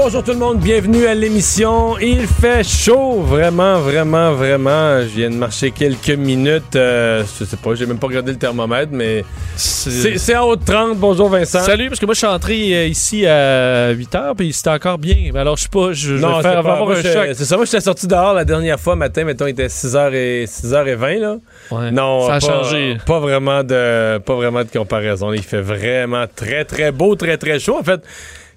Bonjour tout le monde, bienvenue à l'émission. Il fait chaud, vraiment, vraiment, vraiment. Je viens de marcher quelques minutes. euh, je sais pas, j'ai même pas regardé le thermomètre, mais c'est en haut de 30. Bonjour Vincent. Salut, parce que moi je suis entré euh, ici à 8h, puis c'était encore bien. Alors je sais pas, je, Non, vais faire pas- avoir un choc. C'est ça, moi j'étais sorti dehors la dernière fois matin, mettons, il était 6h et 6h20 là. Ouais, Non, ça a pas, changé. Pas vraiment de pas vraiment de comparaison. Il fait vraiment très très beau, très très chaud. En fait,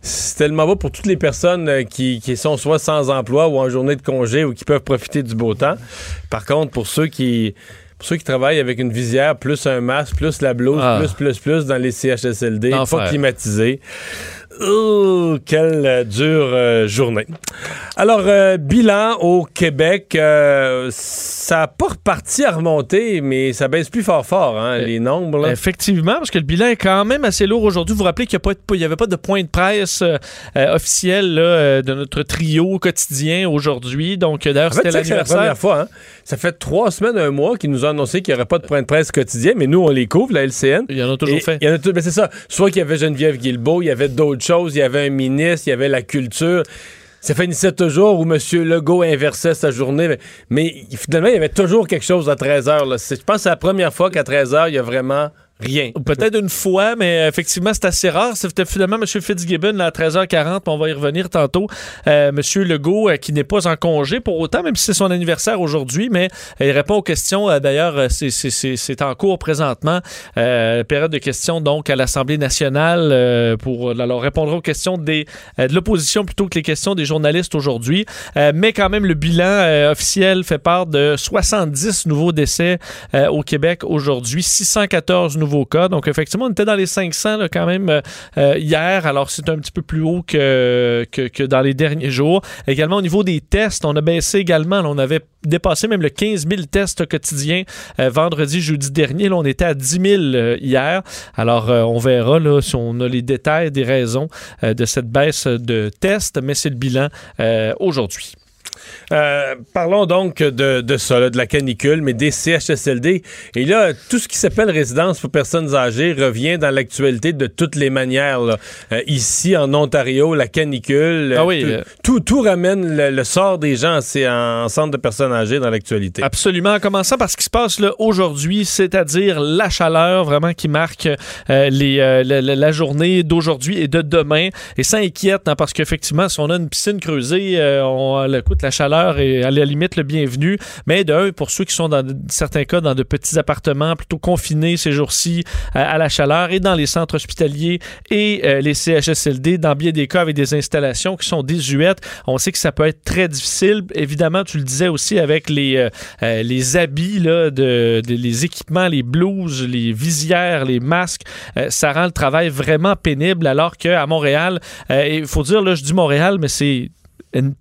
c'est tellement beau pour toutes les personnes euh, qui, qui sont soit sans emploi ou en journée de congé ou qui peuvent profiter du beau temps. Par contre, pour ceux qui pour ceux qui travaillent avec une visière, plus un masque, plus la blouse, Ah. plus, plus, plus dans les CHSLD, pas climatisé. Oh, quelle dure euh, journée. Alors, euh, bilan au Québec, euh, ça n'a pas reparti à remonter, mais ça baisse plus fort fort, hein, les nombres. là. Effectivement, parce que le bilan est quand même assez lourd aujourd'hui. Vous vous rappelez qu'il n'y avait pas de point de presse officiel là, de notre trio quotidien aujourd'hui. Donc, d'ailleurs, En fait, c'était c'est la l'anniversaire. première fois. hein. Ça fait trois semaines, un mois qu'ils nous ont annoncé qu'il n'y aurait pas de point de presse quotidien, mais nous, on les couvre, la LCN. Il y en a toujours Et fait. Il y en a tout- ben, c'est ça. Soit qu'il y avait Geneviève Guilbeault, il y avait d'autres choses, il y avait un ministre, il y avait la culture. Ça finissait toujours où M. Legault inversait sa journée. Mais, finalement, il y avait toujours quelque chose à 13 h. là. C'est- Je pense que c'est la première fois qu'à 13 h, il y a vraiment rien. Peut-être une fois, mais euh, effectivement, c'est assez rare. C'était finalement M. Fitzgibbon à 13h40, puis on va y revenir tantôt. Euh, M. Legault, euh, qui n'est pas en congé pour autant, même si c'est son anniversaire aujourd'hui, mais euh, il répond aux questions. Euh, D'ailleurs, euh, c'est- en cours présentement. Euh, période de questions, donc, à l'Assemblée nationale. euh, pour Alors, répondra aux questions des, euh, de l'opposition plutôt que les questions des journalistes aujourd'hui. Euh, mais quand même, le bilan euh, officiel fait part de 70 nouveaux décès euh, au Québec aujourd'hui, 614 nouveaux cas. Donc, effectivement, on était dans les 500 là, quand même euh, euh, hier. Alors, c'est un petit peu plus haut que, que, dans les derniers jours. Également, au niveau des tests, on a baissé également. On avait dépassé même le 15 000 tests quotidiens euh, vendredi, jeudi dernier. Là, on était à 10 000 euh, hier. Alors, on verra si on a les détails des raisons de cette baisse de tests, mais c'est le bilan aujourd'hui. Euh, parlons donc de, de ça, là, de la canicule, mais des CHSLD. Et là, tout ce qui s'appelle résidence pour personnes âgées revient dans l'actualité de toutes les manières. là. Euh, ici, en Ontario, la canicule, Ah oui, tout, euh. tout, tout ramène le, le sort des gens c'est en, centre de personnes âgées dans l'actualité. Absolument. En commençant par ce qui se passe là aujourd'hui, c'est-à-dire la chaleur vraiment qui marque euh, les, la, la- la journée d'aujourd'hui et de demain. Et ça inquiète hein, parce qu'effectivement, si on a une piscine creusée, on, le- écoute, la chaleur est à la limite le bienvenu. Mais d'un, pour ceux qui sont dans certains cas dans de petits appartements plutôt confinés ces jours-ci euh, à la chaleur et dans les centres hospitaliers et euh, les CHSLD, dans bien des cas avec des installations qui sont désuètes, on sait que ça peut être très difficile. Évidemment, tu le disais aussi avec les, euh, les habits, là, de, les équipements, les blouses, les visières, les masques, ça rend le travail vraiment pénible. Alors qu'à Montréal, il faut dire, là, je dis Montréal, mais c'est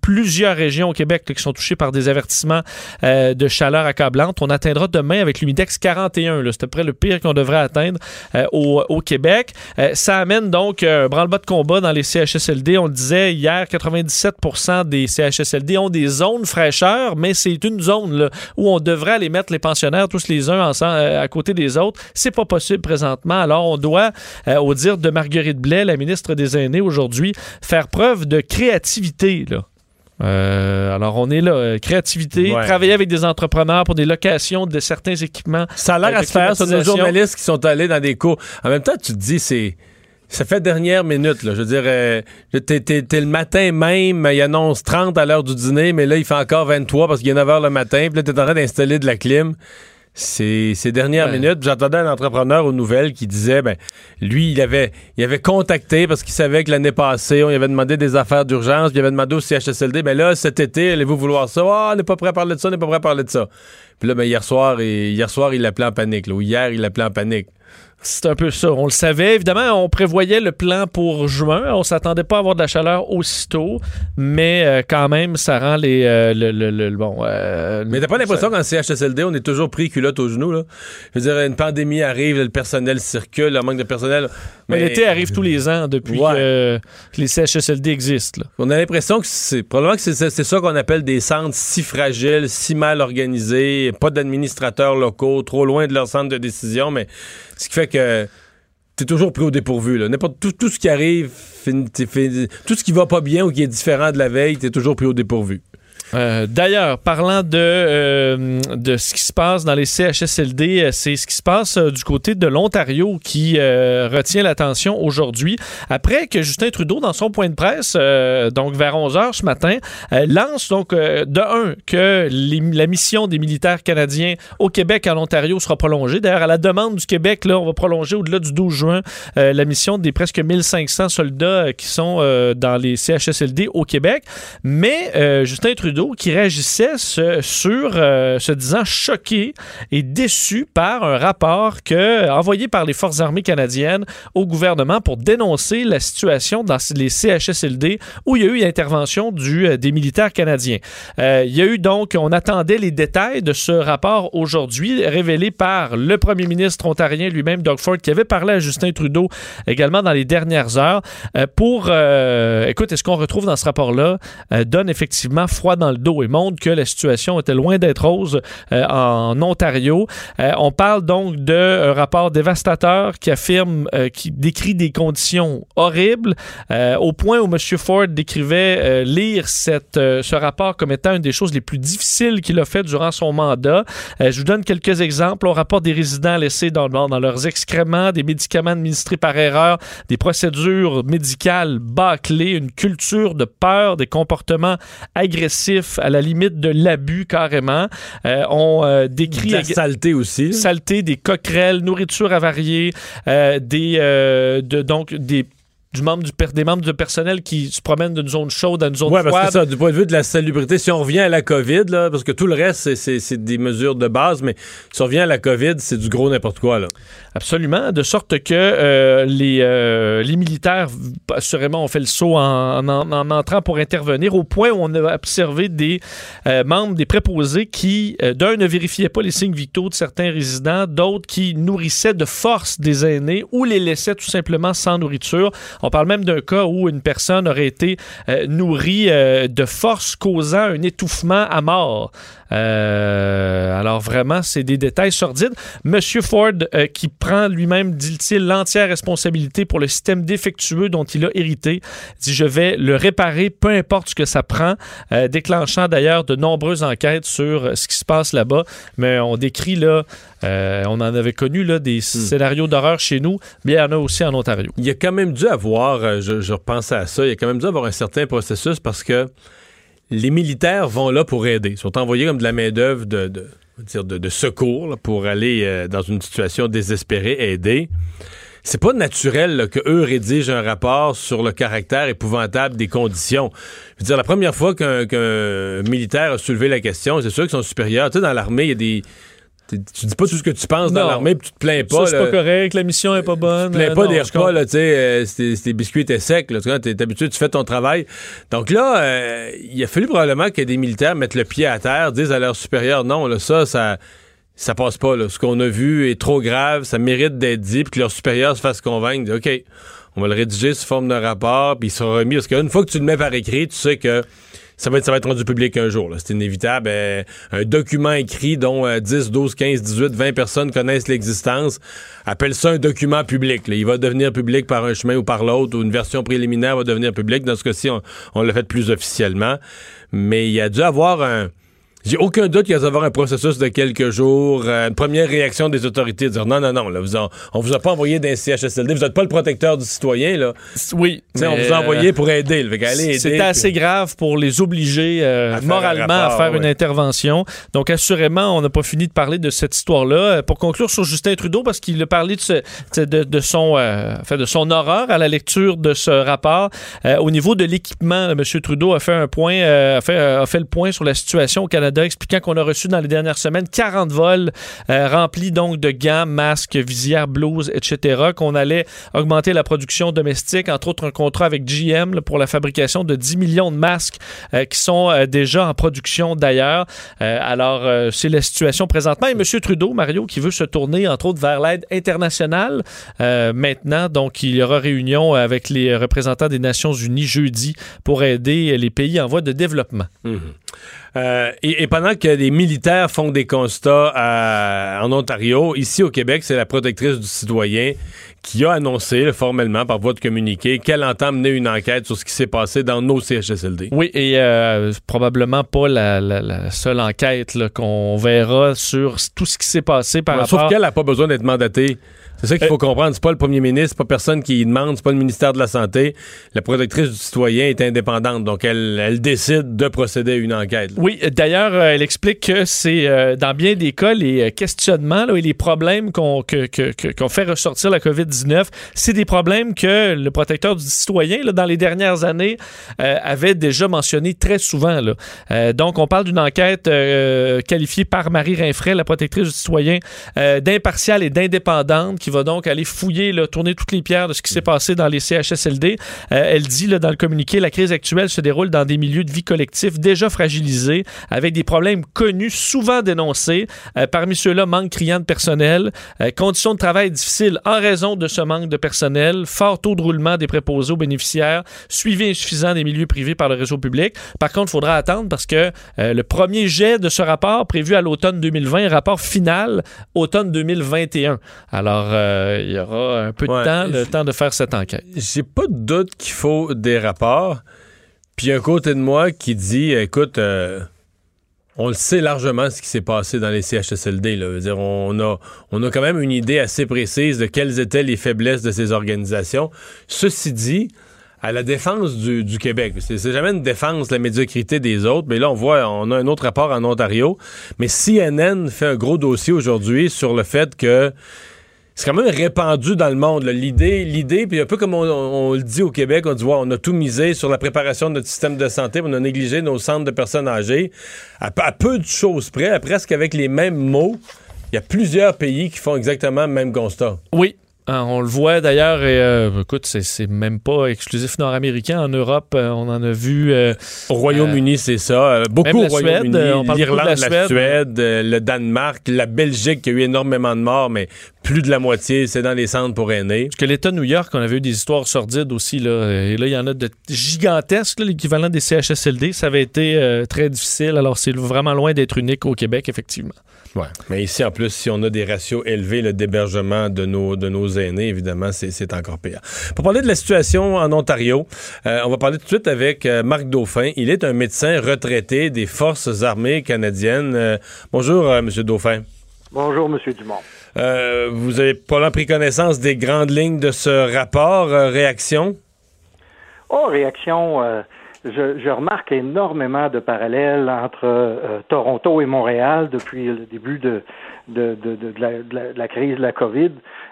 plusieurs régions au Québec qui sont touchées par des avertissements euh, de chaleur accablante. On atteindra demain avec l'humidex 41. là. C'est à peu près le pire qu'on devrait atteindre euh, au, Québec. Euh, ça amène donc un branle-bas de combat dans les CHSLD. On le disait hier, 97% des CHSLD ont des zones fraîcheur, mais c'est une zone où on devrait aller mettre les pensionnaires tous les uns ensemble, à côté des autres. C'est pas possible présentement. Alors on doit, au dire de Marguerite Blais, la ministre des Aînés aujourd'hui, faire preuve de créativité. Euh, alors, on est là, euh, créativité, Ouais. travailler avec des entrepreneurs pour des locations de certains équipements. Ça a l'air Euh, à se faire, sur nos climatisation. journalistes qui sont allés dans des cours. En même temps, tu te dis, c'est. Ça fait dernière minute, là. Je veux dire, euh, t'es, t'es- t'es le matin même, il annonce 30 à l'heure du dîner, mais là, il fait encore 23 parce qu'il est 9 h le matin, puis là, t'es en train d'installer de la clim. Ces dernières Ouais. minutes. J'entendais un entrepreneur aux nouvelles qui disait, ben, lui, il avait, il avait contacté parce qu'il savait que l'année passée, on lui avait demandé des affaires d'urgence, puis il avait demandé au CHSLD, ben là, cet été, allez-vous vouloir ça? Ah, on n'est pas prêt à parler de ça, on n'est pas prêt à parler de ça. Puis là, ben, hier soir, et, hier soir, il l'appelait en panique, là, ou hier, il l'appelait en panique. C'est un peu ça. On le savait. Évidemment, on prévoyait le plan pour juin. On s'attendait pas à avoir de la chaleur aussitôt, mais euh, quand même, ça rend les euh, le, le- le- bon. euh, Mais t'as pas l'impression qu'en CHSLD, on est toujours pris culotte aux genoux, là? Je veux dire, une pandémie arrive, le personnel circule, le manque de personnel. mais l'été arrive tous les ans depuis Ouais. que les CHSLD existent. là. On a l'impression que c'est probablement que c'est ça qu'on appelle des centres si fragiles, si mal organisés, pas d'administrateurs locaux, trop loin de leur centre de décision, mais ce qui fait que t'es toujours pris au dépourvu. Là. N'importe tout, tout ce qui arrive, tout ce qui va pas bien ou qui est différent de la veille, t'es toujours pris au dépourvu. Euh, D'ailleurs, parlant de, euh, de ce qui se passe dans les CHSLD, euh, c'est ce qui se passe du côté de l'Ontario qui retient l'attention aujourd'hui. Après que Justin Trudeau, dans son point de presse, donc vers 11 h ce matin, lance donc de un que la mission des militaires canadiens au Québec et en Ontario sera prolongée. D'ailleurs, à la demande du Québec, là, on va prolonger au-delà du 12 juin la mission des presque 1500 soldats qui sont dans les CHSLD au Québec. Mais Justin Trudeau qui réagissait sur euh, se disant choqué et déçu par un rapport que, envoyé par les Forces armées canadiennes au gouvernement pour dénoncer la situation dans les CHSLD où il y a eu intervention du, euh, des militaires canadiens. Euh, il y a eu donc, on attendait les détails de ce rapport aujourd'hui, révélé par le premier ministre ontarien lui-même, Doug Ford, qui avait parlé à Justin Trudeau également dans les dernières heures. pour, écoute, est-ce qu'on retrouve dans ce rapport-là, donne effectivement froid dans le dos et montre que la situation était loin d'être rose euh, en Ontario. Euh, on parle donc d'un rapport dévastateur qui affirme, euh, qui décrit des conditions horribles, euh, au point où M. Ford décrivait euh, lire cette, euh, ce rapport comme étant une des choses les plus difficiles qu'il a fait durant son mandat. Euh, je vous donne quelques exemples. On rapporte des résidents laissés dans, dans leurs excréments, des médicaments administrés par erreur, des procédures médicales bâclées, une culture de peur, des comportements agressifs à la limite de l'abus carrément. Euh, on euh, décrit De la saleté aussi. saleté, des coquerelles, nourriture avariée, euh, des, de, donc des du membre du des membres du personnel qui se promènent d'une zone chaude à une zone Ouais, parce que froide. ça, du point de vue de la salubrité, si on revient à la COVID, là, parce que tout le reste, c'est des mesures de base, mais si on revient à la COVID, c'est du gros n'importe quoi. Là. Absolument, de sorte que euh, les, euh, les militaires, assurément, ont fait le saut en, en- en entrant pour intervenir, au point où on a observé des euh, membres des préposés qui, euh, d'un, ne vérifiaient pas les signes vitaux de certains résidents, d'autres qui nourrissaient de force des aînés ou les laissaient tout simplement sans nourriture. On parle même d'un cas où une personne aurait été euh, nourrie euh, de force causant un étouffement à mort. Euh, alors vraiment, c'est des détails sordides. Monsieur Ford, euh, qui prend lui-même, dit-il, l'entière responsabilité pour le système défectueux dont il a hérité, dit je vais le réparer, peu importe ce que ça prend, euh, déclenchant d'ailleurs de nombreuses enquêtes sur ce qui se passe là-bas. Mais on décrit là, on en avait connu là des scénarios d'horreur chez nous, mais il y en a aussi en Ontario. Il y a quand même dû avoir, je, je repense à ça, il y a quand même dû avoir un certain processus parce que les militaires vont là pour aider. Ils sont envoyés comme de la main-d'œuvre de, de, de, secours pour aller euh, dans une situation désespérée aider. C'est pas naturel là, que eux rédigent un rapport sur le caractère épouvantable des conditions. Je veux dire, la première fois qu'un qu'un militaire a soulevé la question, c'est sûr que son supérieur, tu sais, dans l'armée, il y a des. Tu dis pas tout ce que tu penses dans l'armée, puis tu te plains Ça, pas. c'est là. pas correct, la mission est pas bonne. Tu plains Euh, pas non, des repas, là, tu sais, euh, c'est c'est des biscuits étaient secs, là, tu t'es habitué, tu fais ton travail. Donc là, euh, il a fallu probablement que des militaires mettent le pied à terre, disent à leur supérieur, non, là, ça, ça, ça passe pas, là. Ce qu'on a vu est trop grave, ça mérite d'être dit, puis que leur supérieur se fasse convaincre, OK, on va le rédiger sous forme d'un rapport, puis il sera remis, parce qu'une fois que tu le mets par écrit, tu sais que ça va être, ça va être rendu public un jour. C'est inévitable. Euh, un document écrit dont euh, 10, 12, 15, 18, 20 personnes connaissent l'existence. Appelle ça un document public. là. Il va devenir public par un chemin ou par l'autre, ou une version préliminaire va devenir public. Dans ce cas-ci, on, on l'a fait plus officiellement. Mais il y a dû avoir un... J'ai aucun doute qu'il y a dû avoir un processus de quelques jours, euh, une première réaction des autorités, de dire non, non, non, là, vous en- on vous a pas envoyé d'un CHSLD, vous n'êtes pas le protecteur du citoyen, là. Oui. On vous a euh, envoyé pour aider. C'était puis- assez grave pour les obliger euh, À moralement rapport, à faire une intervention. Donc, assurément, on n'a pas fini de parler de cette histoire-là. Euh, Pour conclure sur Justin Trudeau, parce qu'il a parlé de, ce- de, de son, euh, enfin, de son horreur à la lecture de ce rapport. Euh, au niveau de l'équipement, M. Trudeau a fait un point, euh, a, fait, euh, a fait le point sur la situation au Canada Canada, expliquant qu'on a reçu dans les dernières semaines 40 vols euh, remplis donc de gants, masques, visières, blouses, etc., qu'on allait augmenter la production domestique, entre autres un contrat avec GM pour la fabrication de 10 millions de masques euh, qui sont euh, déjà en production d'ailleurs. Alors, c'est la situation présentement. Et M. Trudeau, Mario, qui veut se tourner, entre autres, vers l'aide internationale maintenant. Donc, il y aura réunion avec les représentants des Nations Unies jeudi pour aider les pays en voie de développement. Euh, et, et pendant que les militaires font des constats à- en Ontario, ici au Québec, c'est la protectrice du citoyen qui a annoncé là, formellement par voie de communiqué qu'elle entend mener une enquête sur ce qui s'est passé dans nos CHSLD. Oui, et euh, probablement pas la, la- la seule enquête qu'on verra sur tout ce qui s'est passé par Ouais, rapport... Sauf qu'elle n'a pas besoin d'être mandatée. C'est ça qu'il faut comprendre. C'est pas le premier ministre, c'est pas personne qui y demande, c'est pas le ministère de la Santé. La protectrice du citoyen est indépendante, donc elle, elle décide de procéder à une enquête. là. Oui, d'ailleurs, euh, elle explique que c'est euh, dans bien des cas les euh, questionnements là, et les problèmes qu'on que- que- que- qu'on fait ressortir la COVID-19, c'est des problèmes que le protecteur du citoyen, là, dans les dernières années, euh, avait déjà mentionné très souvent. là. Euh, donc, on parle d'une enquête euh, qualifiée par Marie Rinfray, la protectrice du citoyen, euh, d'impartiale et d'indépendante, qui va donc aller fouiller, là, tourner toutes les pierres de ce qui s'est passé dans les CHSLD. Euh, elle dit là, dans le communiqué, la crise actuelle se déroule dans des milieux de vie collectifs déjà fragilisés, avec des problèmes connus, souvent dénoncés. Euh, parmi ceux-là, manque criant de personnel, euh, conditions de travail difficiles en raison de ce manque de personnel, fort taux de roulement des préposés aux bénéficiaires, suivi insuffisant des milieux privés par le réseau public. Par contre, il faudra attendre parce que le premier jet de ce rapport, prévu à l'automne 2020, rapport final automne 2021. Alors, euh, il y aura un peu de temps, le temps de faire cette enquête. J'ai pas de doute qu'il faut des rapports. Puis un côté de moi qui dit écoute, euh, on le sait largement ce qui s'est passé dans les CHSLD. Là. Dire, on, a, on a quand même une idée assez précise de quelles étaient les faiblesses de ces organisations. Ceci dit, à la défense du, du Québec, c'est c'est jamais une défense de la médiocrité des autres, mais là, on voit, on a un autre rapport en Ontario. Mais CNN fait un gros dossier aujourd'hui sur le fait que c'est quand même répandu dans le monde. L'idée, l'idée, puis un peu comme on, le dit au Québec, on dit on a tout misé sur la préparation de notre système de santé, on a négligé nos centres de personnes âgées. À, à peu de choses près, à presque avec les mêmes mots, il y a plusieurs pays qui font exactement le même constat. Oui. Hein, on le voit d'ailleurs, et euh, écoute, c'est- même pas exclusif nord-américain. En Europe, euh, on en a vu. euh, Au Royaume-Uni, c'est ça. Beaucoup au la Suède, Royaume-Uni, on parle beaucoup l'Irlande, de la Suède. Suède, le Danemark, la Belgique, qui a eu énormément de morts, mais plus de la moitié, c'est dans les centres pour aînés. Parce que l'État de New York, on avait eu des histoires sordides aussi. Là, et là, il y en a de gigantesques, l'équivalent des CHSLD. Ça avait été très difficile. Alors, c'est vraiment loin d'être unique au Québec, effectivement. Ouais. Mais ici, en plus, si on a des ratios élevés là, d'hébergement de nos, de nos aînés, évidemment, c'est, encore pire. Pour parler de la situation en Ontario, euh, on va parler tout de suite avec euh, Marc Dauphin. Il est un médecin retraité des Forces armées canadiennes. Euh, bonjour, euh, M. Dauphin. Bonjour, M. Dumont. Vous avez pas pris connaissance des grandes lignes de ce rapport réaction? Oh, réaction, je, je remarque énormément de parallèles entre euh, Toronto et Montréal depuis le début de, de, de, de, la, de la- crise de la COVID.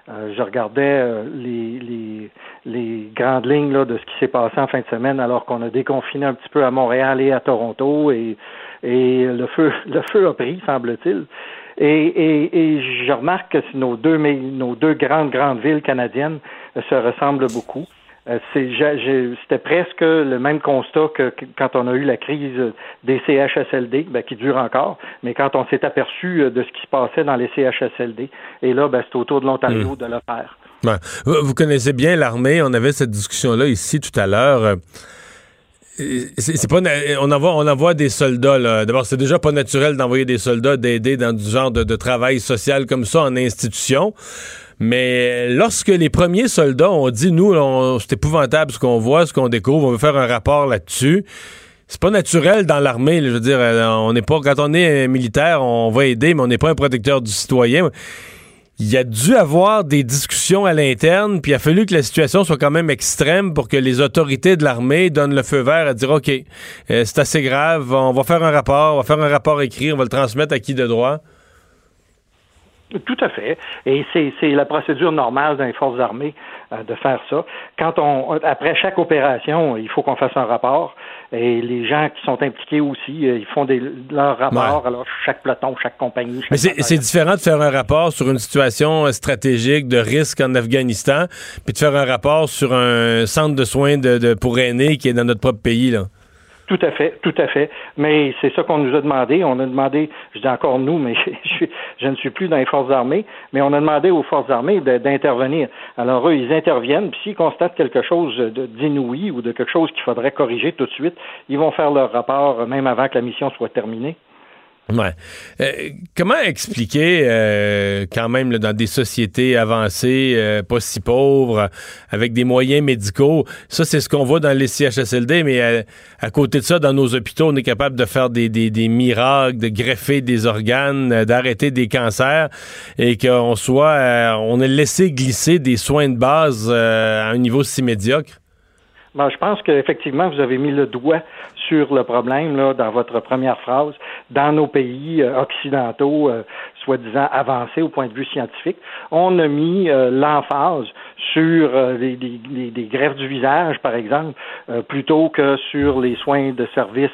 Euh, je regardais euh, les, les, les grandes lignes là, de ce qui s'est passé en fin de semaine alors qu'on a déconfiné un petit peu à Montréal et à Toronto et, et le feu le feu a pris, semble-t-il. Et, et, et je remarque que nos deux, nos deux grandes, grandes villes canadiennes se ressemblent beaucoup. Euh, C'était presque le même constat que, que quand on a eu la crise des CHSLD, ben, qui dure encore, mais quand on s'est aperçu euh, de ce qui se passait dans les CHSLD. Et là, ben, c'est au tour de l'Ontario de le faire. Ouais. Vous, connaissez bien l'armée. On avait cette discussion-là ici tout à l'heure. Euh, C'est pas on envoie on envoie des soldats. D'abord c'est déjà pas naturel d'envoyer des soldats d'aider dans du genre de, de travail social comme ça en institution. Mais lorsque les premiers soldats ont dit nous c'est épouvantable ce qu'on voit, ce qu'on découvre, on veut faire un rapport là-dessus. C'est pas naturel dans l'armée, je veux dire euh, on n'est pas quand on est militaire, on va aider mais on n'est pas un protecteur du citoyen il y a dû avoir des discussions à l'interne, puis il a fallu que la situation soit quand même extrême pour que les autorités de l'armée donnent le feu vert à dire OK, euh, c'est assez grave, on va faire un rapport, on va faire un rapport écrit, on va le transmettre à qui de droit? Tout à fait. Et c'est la procédure normale dans les forces armées euh, de faire ça. Quand on, après chaque opération, il faut qu'on fasse un rapport. Et les gens qui sont impliqués aussi, euh, ils font des, leur rapport. Alors chaque peloton, chaque compagnie. Mais c'est différent de faire un rapport sur une situation euh, stratégique de risque en Afghanistan, puis de faire un rapport sur un centre de soins de, de pour aînés qui est dans notre propre pays là. Tout à fait, tout à fait. Mais c'est ça qu'on nous a demandé. On a demandé, je dis encore nous, mais je, ne suis plus dans les forces armées, mais on a demandé aux forces armées d'intervenir. Alors eux, ils interviennent, puis s'ils constatent quelque chose d'inouï ou de quelque chose qu'il faudrait corriger tout de suite, ils vont faire leur rapport même avant que la mission soit terminée. Euh, comment expliquer euh, quand même dans des sociétés avancées, euh, pas si pauvres, avec des moyens médicaux, ça c'est ce qu'on voit dans les CHSLD, mais à, côté de ça, dans nos hôpitaux, on est capable de faire des, des, des miracles, de greffer des organes, d'arrêter des cancers, et qu'on soit, on ait laissé glisser des soins de base à un niveau si médiocre. Ben, je pense qu'effectivement, vous avez mis le doigt sur le problème là, dans votre première phrase. Dans nos pays euh, occidentaux, euh, soi-disant avancés au point de vue scientifique, on a mis euh, l'emphase sur les, les, greffes du visage, par exemple, plutôt que sur les soins de service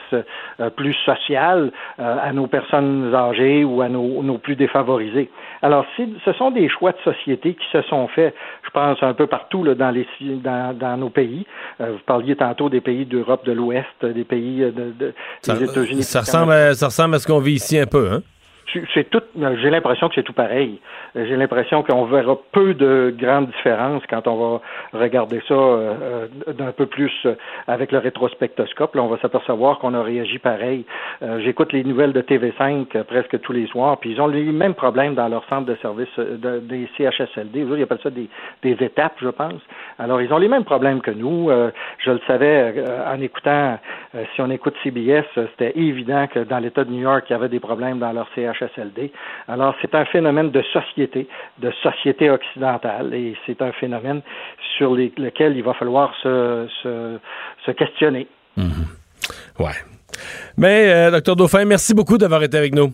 plus social à nos personnes âgées ou à nos, nos plus défavorisés. Alors, ce sont des choix de société qui se sont faits, je pense, un peu partout là, dans, les, dans, dans nos pays. vous parliez tantôt des pays d'Europe de l'Ouest, des pays de, des États-Unis. Ça ressemble, à, ça ressemble à ce qu'on vit ici un peu, hein? C'est tout. J'ai l'impression que c'est tout pareil. J'ai l'impression qu'on verra peu de grandes différences quand on va regarder ça euh, d'un peu plus euh, avec le rétrospectoscope. Là, on va s'apercevoir qu'on a réagi pareil. Euh, j'écoute les nouvelles de TV5 presque tous les soirs, puis ils ont les mêmes problèmes dans leur centre de service des CHSLD. Ils appellent ça des, étapes, je pense. Alors, ils ont les mêmes problèmes que nous. je le savais en écoutant. si on écoute CBS, c'était évident que dans l'État de New York, il y avait des problèmes dans leur CHSLD alors, c'est un phénomène de société, de société occidentale, et c'est un phénomène sur lequel il va falloir se, se, questionner. Mhm. Ouais. Mais, euh, docteur Dauphin, merci beaucoup d'avoir été avec nous.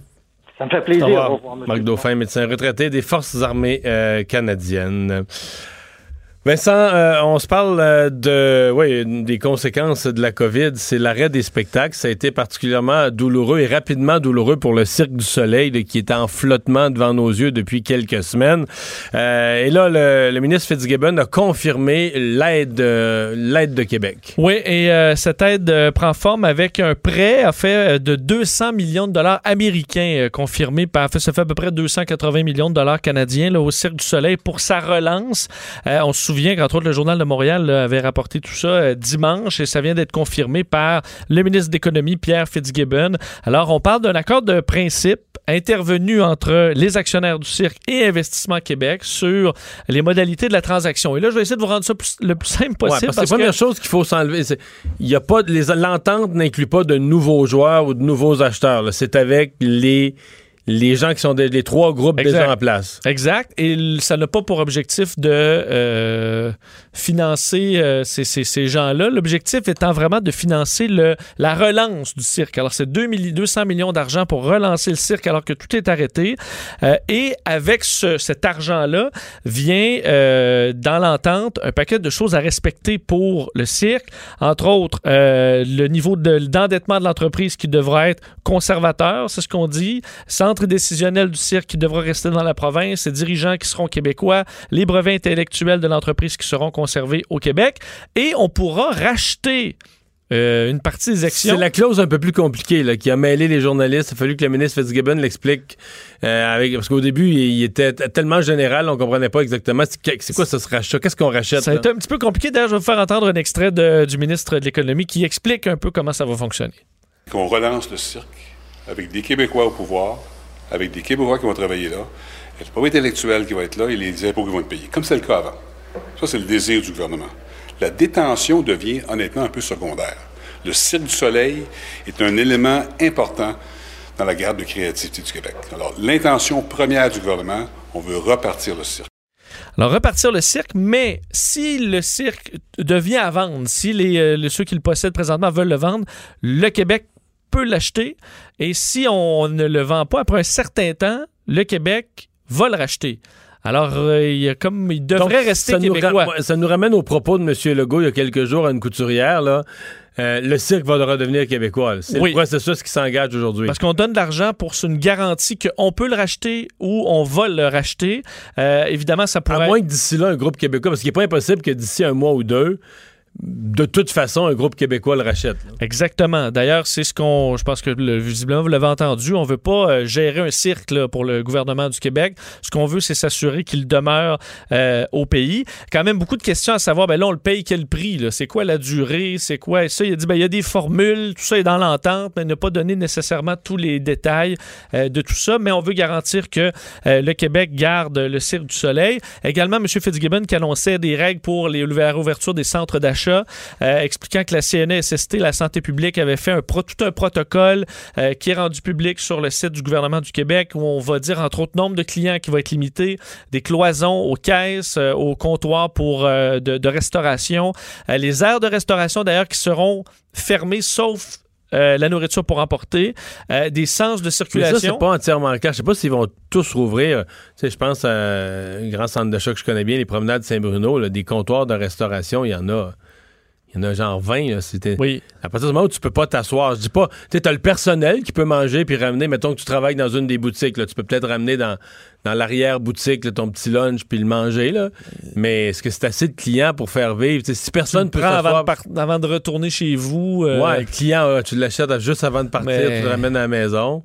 Ça me fait plaisir. Au revoir, Marc Dauphin, médecin retraité des Forces armées euh, canadiennes. Vincent, euh, on se parle euh, de, oui, des conséquences de la COVID. C'est l'arrêt des spectacles. Ça a été particulièrement douloureux et rapidement douloureux pour le Cirque du Soleil, qui est en flottement devant nos yeux depuis quelques semaines. Euh, et là, le, ministre Fitzgibbon a confirmé l'aide, l'aide de Québec. Oui, et cette aide prend forme avec un prêt, à fait, de 200 millions de dollars américains confirmé. Par, ça fait à peu près 280 millions de dollars canadiens au Cirque du Soleil pour sa relance. on se souviens qu'entre autres, le Journal de Montréal avait rapporté tout ça euh, dimanche et ça vient d'être confirmé par le ministre d'économie, Pierre Fitzgibbon. Alors, on parle d'un accord de principe intervenu entre les actionnaires du cirque et Investissement Québec sur les modalités de la transaction. Et là, je vais essayer de vous rendre ça le plus simple possible. parce, que la première chose qu'il faut s'enlever, c'est il y a pas l'entente n'inclut pas de nouveaux joueurs ou de nouveaux acheteurs. C'est avec les les gens qui sont des, les trois groupes déjà en place. Exact. Et ça n'a pas pour objectif de euh, financer euh, ces, ces, ces gens-là. L'objectif étant vraiment de financer le, la relance du cirque. Alors, c'est 2 200 millions d'argent pour relancer le cirque alors que tout est arrêté. Euh, et avec ce, cet argent-là vient dans l'entente un paquet de choses à respecter pour le cirque. Entre autres, le niveau d'endettement de, l'entreprise qui devra être conservateur, c'est ce qu'on dit, sans centre décisionnel du cirque qui devra rester dans la province, les dirigeants qui seront québécois, les brevets intellectuels de l'entreprise qui seront conservés au Québec, et on pourra racheter euh, une partie des actions. C'est la clause un peu plus compliquée là, qui a mêlé les journalistes. Il a fallu que le ministre Fitzgibbon l'explique. Euh, parce qu'au début, il était tellement général, on comprenait pas exactement c'est quoi ça se rachat, qu'est-ce qu'on rachète. Ça a été un petit peu compliqué. D'ailleurs, je vais vous faire entendre un extrait du ministre de l'Économie qui explique un peu comment ça va fonctionner. Qu'on relance le cirque avec des Québécois au pouvoir, avec des Québécois qui vont travailler là, le propriété intellectuel qui va être là et les impôts qui vont être payés, comme c'est le cas avant. Ça, c'est le désir du gouvernement. La détention devient honnêtement un peu secondaire. Le Cirque du Soleil est un élément important dans la garde de créativité du Québec. Alors, l'intention première du gouvernement, on veut repartir le cirque. Alors, repartir le cirque, mais si le cirque devient à vendre, si les, euh, ceux qui le possèdent présentement veulent le vendre, le Québec peut l'acheter. Et si on ne le vend pas après un certain temps, le Québec va le racheter. Alors, euh, il, y a comme, il devrait Donc, rester ça nous, québécois. ra- ça nous ramène au propos de M. Legault il y a quelques jours à une couturière. Là. Euh, le cirque va redevenir québécois. C'est Oui. le processus qui s'engage aujourd'hui. Parce qu'on donne de l'argent pour une garantie qu'on peut le racheter ou on va le racheter. Euh, évidemment, ça À pourrait... moins que d'ici là, un groupe québécois, parce qu'il n'est pas impossible que d'ici un mois ou deux, de toute façon, un groupe québécois le rachète. Exactement. D'ailleurs, c'est ce qu'on. Je pense que le, visiblement, vous l'avez entendu. On veut pas euh, gérer un cirque pour le gouvernement du Québec. Ce qu'on veut, c'est s'assurer qu'il demeure euh, au pays. Quand même, beaucoup de questions à savoir. Ben là, on le paye quel prix? C'est quoi la durée? C'est quoi? Ça, il a dit ben, il y a des formules. Tout ça est dans l'entente, mais il n'a pas donné nécessairement tous les détails euh, de tout ça. Mais on veut garantir que le Québec garde le Cirque du Soleil. Également, M. Fitzgibbon qui annonçait des règles pour les, la réouverture des centres d'achat, euh, expliquant que la CNESST, la santé publique, avait fait un pro- tout un protocole euh, qui est rendu public sur le site du gouvernement du Québec où on va dire, entre autres, nombre de clients qui va être limité, des cloisons aux caisses, euh, aux comptoirs pour, de, de restauration, les aires de restauration d'ailleurs qui seront fermées sauf euh, la nourriture pour emporter, euh, des sens de Mais ça, circulation. c'est pas entièrement le cas. Je sais pas s'ils vont tous rouvrir. Tu sais, je pense à un grand centre d'achat que je connais bien, les promenades Saint-Bruno, là, des comptoirs de restauration, il y en a. Il y en a genre 20. là. C'était... Oui. À partir du moment où tu peux pas t'asseoir, je dis pas, tu sais, t'as le personnel qui peut manger puis ramener, mettons que tu travailles dans une des boutiques, là, tu peux peut-être ramener dans, dans l'arrière-boutique ton petit lunch puis le manger, là. Mais est-ce que c'est assez de clients pour faire vivre? Si personne tu peut le prends avant de, par- avant de retourner chez vous. euh, Ouais, le client, tu l'achètes juste avant de partir, Mais- tu le ramènes à la maison.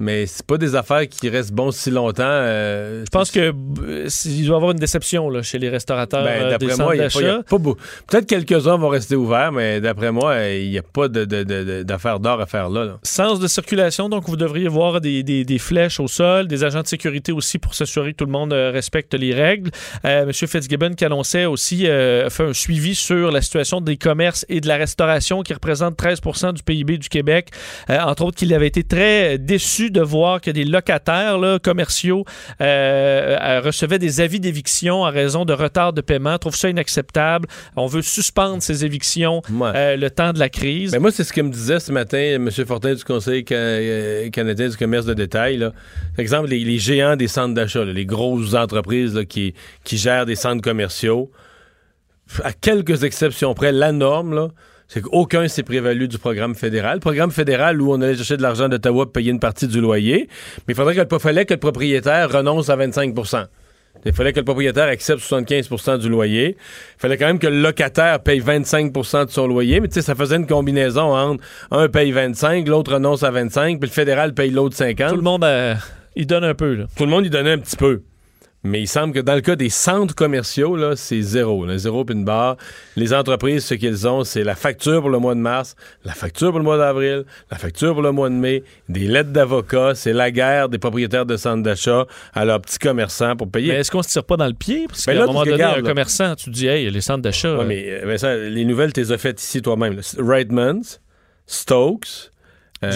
Mais c'est pas des affaires qui restent bons si longtemps. euh, Je pense que euh, il doit y avoir une déception là, chez les restaurateurs Ben, euh, d'après moi, il y a pas- a beaucoup. Peut-être quelques-uns vont rester ouverts, mais d'après moi, il n'y a pas d'affaires d'or à faire là. là. Sens de circulation, donc vous devriez voir des, des- des flèches au sol, des agents de sécurité aussi pour s'assurer que tout le monde respecte les règles. Euh, M. Fitzgibbon qui annonçait aussi fait un suivi sur la situation des commerces et de la restauration qui représente 13% du PIB du Québec. Entre autres, qu'il avait été très déçu de voir que des locataires là, commerciaux euh, euh, recevaient des avis d'éviction en raison de retard de paiement. Trouve ça inacceptable. On veut suspendre ces évictions Ouais. euh, le temps de la crise. Ben moi, c'est ce que me disait ce matin M. Fortin du Conseil ca- canadien du commerce de détail. Là. Par exemple, les, les géants des centres d'achat, les grosses entreprises là, qui, qui gèrent des centres commerciaux, à quelques exceptions près, la norme, là, c'est qu'aucun s'est prévalu du programme fédéral. Le programme fédéral où on allait chercher de l'argent d'Ottawa pour payer une partie du loyer, mais il faudrait que, il fallait que le propriétaire renonce à 25% il fallait que le propriétaire accepte 75% du loyer. Il fallait quand même que le locataire paye 25% de son loyer. Mais tu sais, ça faisait une combinaison entre un paye 25, l'autre renonce à 25, puis le fédéral paye l'autre 50. Tout le monde, euh, il donne un peu. Là. Tout le monde y donnait un petit peu. Mais il semble que dans le cas des centres commerciaux, là, c'est zéro. là. zéro puis une barre. Les entreprises, ce qu'elles ont, c'est la facture pour le mois de mars, la facture pour le mois d'avril, la facture pour le mois de mai, des lettres d'avocats. C'est la guerre des propriétaires de centres d'achat à leurs petits commerçants pour payer. Mais est-ce qu'on se tire pas dans le pied? Parce qu'à un moment donné, un là. commerçant, tu dis, hey, les centres d'achat. Ouais, euh, mais euh, Vincent, les nouvelles, tu les as faites ici toi-même. Reitmans, Stokes. euh,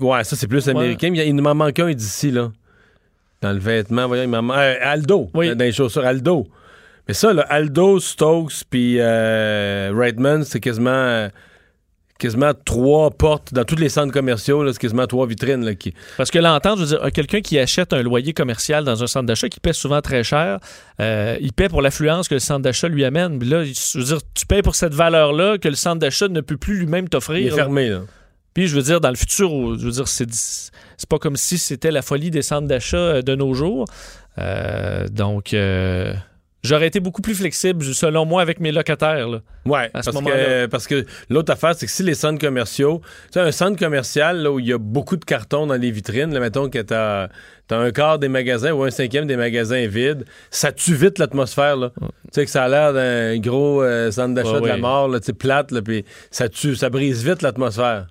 ouais, ça, c'est plus américain. Mais il il m'en manque un d'ici, là. Dans le vêtement, voyons, euh, Aldo. Oui. Dans les chaussures, Aldo. Mais ça, là, Aldo, Stokes, puis euh, Reitman, c'est quasiment. euh, quasiment trois portes dans tous les centres commerciaux, c'est quasiment trois vitrines là, qui, Parce que l'entente, je veux dire, quelqu'un qui achète un loyer commercial dans un centre d'achat qui paie souvent très cher, euh, il paie pour l'affluence que le centre d'achat lui amène. Puis là, je veux dire, tu payes pour cette valeur-là que le centre d'achat ne peut plus lui-même il est t'offrir. fermé. Là. Puis je veux dire, dans le futur, je veux dire, c'est c'est pas comme si c'était la folie des centres d'achat euh, de nos jours. Euh, donc, euh, j'aurais été beaucoup plus flexible, selon moi, avec mes locataires. là. Ouais, À ce parce que, parce que l'autre affaire, c'est que si les centres commerciaux, tu sais, un centre commercial là, où il y a beaucoup de cartons dans les vitrines, là, mettons que t'as as un quart des magasins ou un cinquième des magasins vides, ça tue vite l'atmosphère. là. Tu sais que ça a l'air d'un gros euh, centre d'achat Ouais, de la mort, là, plate, là, puis ça tue, ça brise vite l'atmosphère.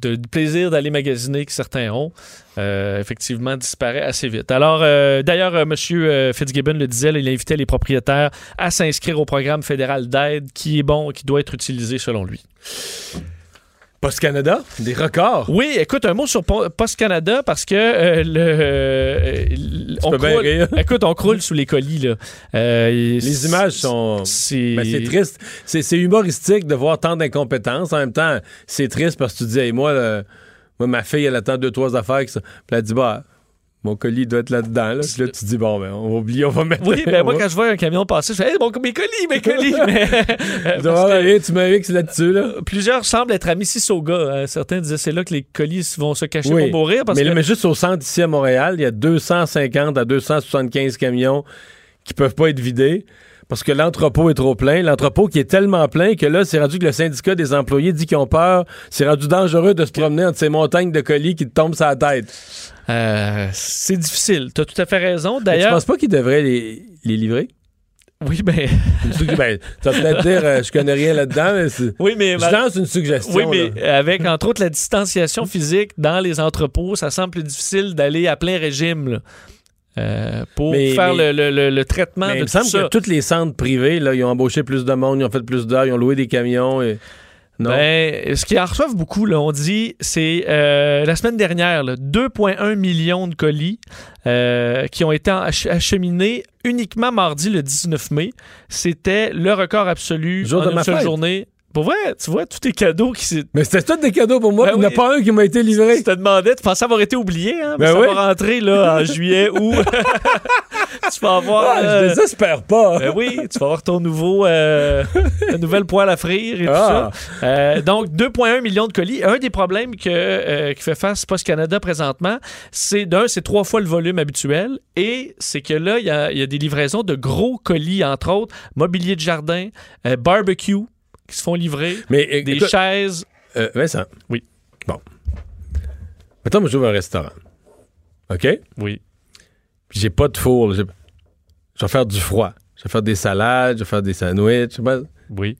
De, plaisir d'aller magasiner que certains ont, euh, effectivement, disparaît assez vite. Alors, euh, d'ailleurs, euh, M. Fitzgibbon le disait, il invitait les propriétaires à s'inscrire au programme fédéral d'aide qui est bon, qui doit être utilisé selon lui. Post Canada, des records. Oui, écoute, un mot sur Po- Post Canada parce que euh, le, euh, on croule, rire. écoute, on croule sous les colis là. Euh, Les images sont. c'est Ben, c'est triste. C'est humoristique de voir tant d'incompétence. En même temps, c'est triste parce que tu dis, hey, moi, moi, ma fille, elle attend deux, trois affaires. Puis elle dit, bah, mon colis doit être là-dedans. Là. Puis là, tu dis, bon, ben, on va oublier, on va mettre. Oui, ben moi, quand je vois un camion passer, je fais hey, mon, mes colis, mes colis! Mais, que aller, tu m'as vu que c'est là-dessus, là. plusieurs semblent être à Mississauga. Euh, certains disaient c'est là que les colis vont se cacher Oui. pour mourir. Parce mais, que... mais juste au centre ici à Montréal, il y a 250 à 275 camions qui peuvent pas être vidés parce que l'entrepôt est trop plein. L'entrepôt qui est tellement plein que là, c'est rendu que le syndicat des employés dit qu'ils ont peur. C'est rendu dangereux de se promener entre ces montagnes de colis qui te tombent sur la tête. Euh, c'est difficile. Tu as tout à fait raison. D'ailleurs, penses pas qu'ils devraient les, les livrer? oui, ben, ben, tu vas peut-être dire, euh, je connais rien là-dedans, mais c'est- oui, mais, je lance une suggestion. oui, mais là. avec entre autres la distanciation physique dans les entrepôts, ça semble plus difficile d'aller à plein régime là, euh, pour Mais- faire mais- le, le- le- traitement Mais de il me tout semble ça. que tous les centres privés, là, ils ont embauché plus de monde, ils ont fait plus d'heures, ils ont loué des camions. Et... Non? Ben, ce qui en reçoivent beaucoup, là, on dit, c'est euh, la semaine dernière, là, 2,1 millions de colis euh, qui ont été ach- acheminés uniquement mardi le 19 mai. C'était le record absolu Jour en de une ma seule fête. journée. Pour vrai, tu vois, tous tes cadeaux qui s'est- Mais c'était tous des cadeaux pour moi, Ben il n'y en a pas un qui m'a été livré. Tu te demandais, tu pensais avoir été oublié, hein? Ben ça oui. va rentrer là, en juillet ou tu vas avoir. Ah, euh, je désespère pas. ben oui, tu vas avoir ton nouveau euh, nouvelle poêle à frire et Ah. tout ça. Euh, donc 2,1 millions de colis. Un des problèmes que euh, qui fait face Post Canada présentement, c'est d'un, c'est trois fois le volume habituel et c'est que là il y a, y a des livraisons de gros colis entre autres, mobilier de jardin, euh, barbecue qui se font livrer, Mais euh, des écoute, chaises. euh, Vincent. Oui. Bon. Mettons, moi, j'ouvre un restaurant. OK? Oui. Puis j'ai pas de four. Je vais faire du froid. Je vais faire des salades, je vais faire des sandwichs. pas. Oui.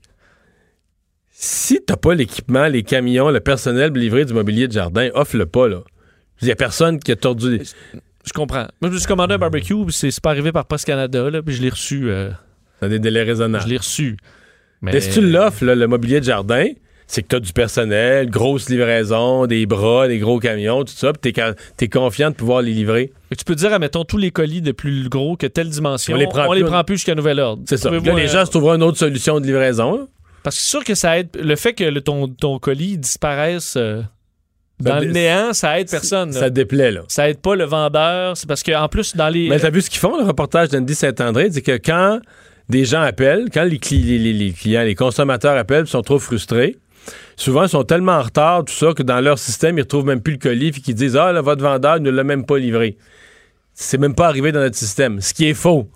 Si t'as pas l'équipement, les camions, le personnel pour livrer du mobilier de jardin, offre-le pas, là. Il y a personne qui a tordu. les- Je comprends. Moi, je me suis commandé un barbecue, puis c'est pas arrivé par Post Canada, là, puis je l'ai reçu. euh, dans des délais je l'ai reçu. Mais, si tu l'offres, le mobilier de jardin, c'est que tu as du personnel, grosse livraison, des bras, des gros camions, tout ça, puis tu es, confiant de pouvoir les livrer. Tu peux dire, admettons, tous les colis de plus gros que telle dimension, On les prend on les plus. prend plus jusqu'à nouvel ordre. C'est ça. Là, les un- gens se trouveront une autre solution de livraison. là. Parce que c'est sûr que ça aide. Le fait que le- ton, ton colis disparaisse euh, dans le néant, ça aide personne. là. Ça déplaît, là. Ça aide pas le vendeur. C'est parce qu'en plus, dans les. Mais t'as vu ce qu'ils font, le reportage d'Andy Saint-André, c'est que quand des gens appellent, quand les, cli- les- les- les clients, les consommateurs appellent, ils sont trop frustrés, souvent ils sont tellement en retard, tout ça, que dans leur système, ils retrouvent même plus le colis, puis qu'ils disent Ah, là, votre vendeur ne l'a même pas livré. C'est même pas arrivé dans notre système, ce qui est faux.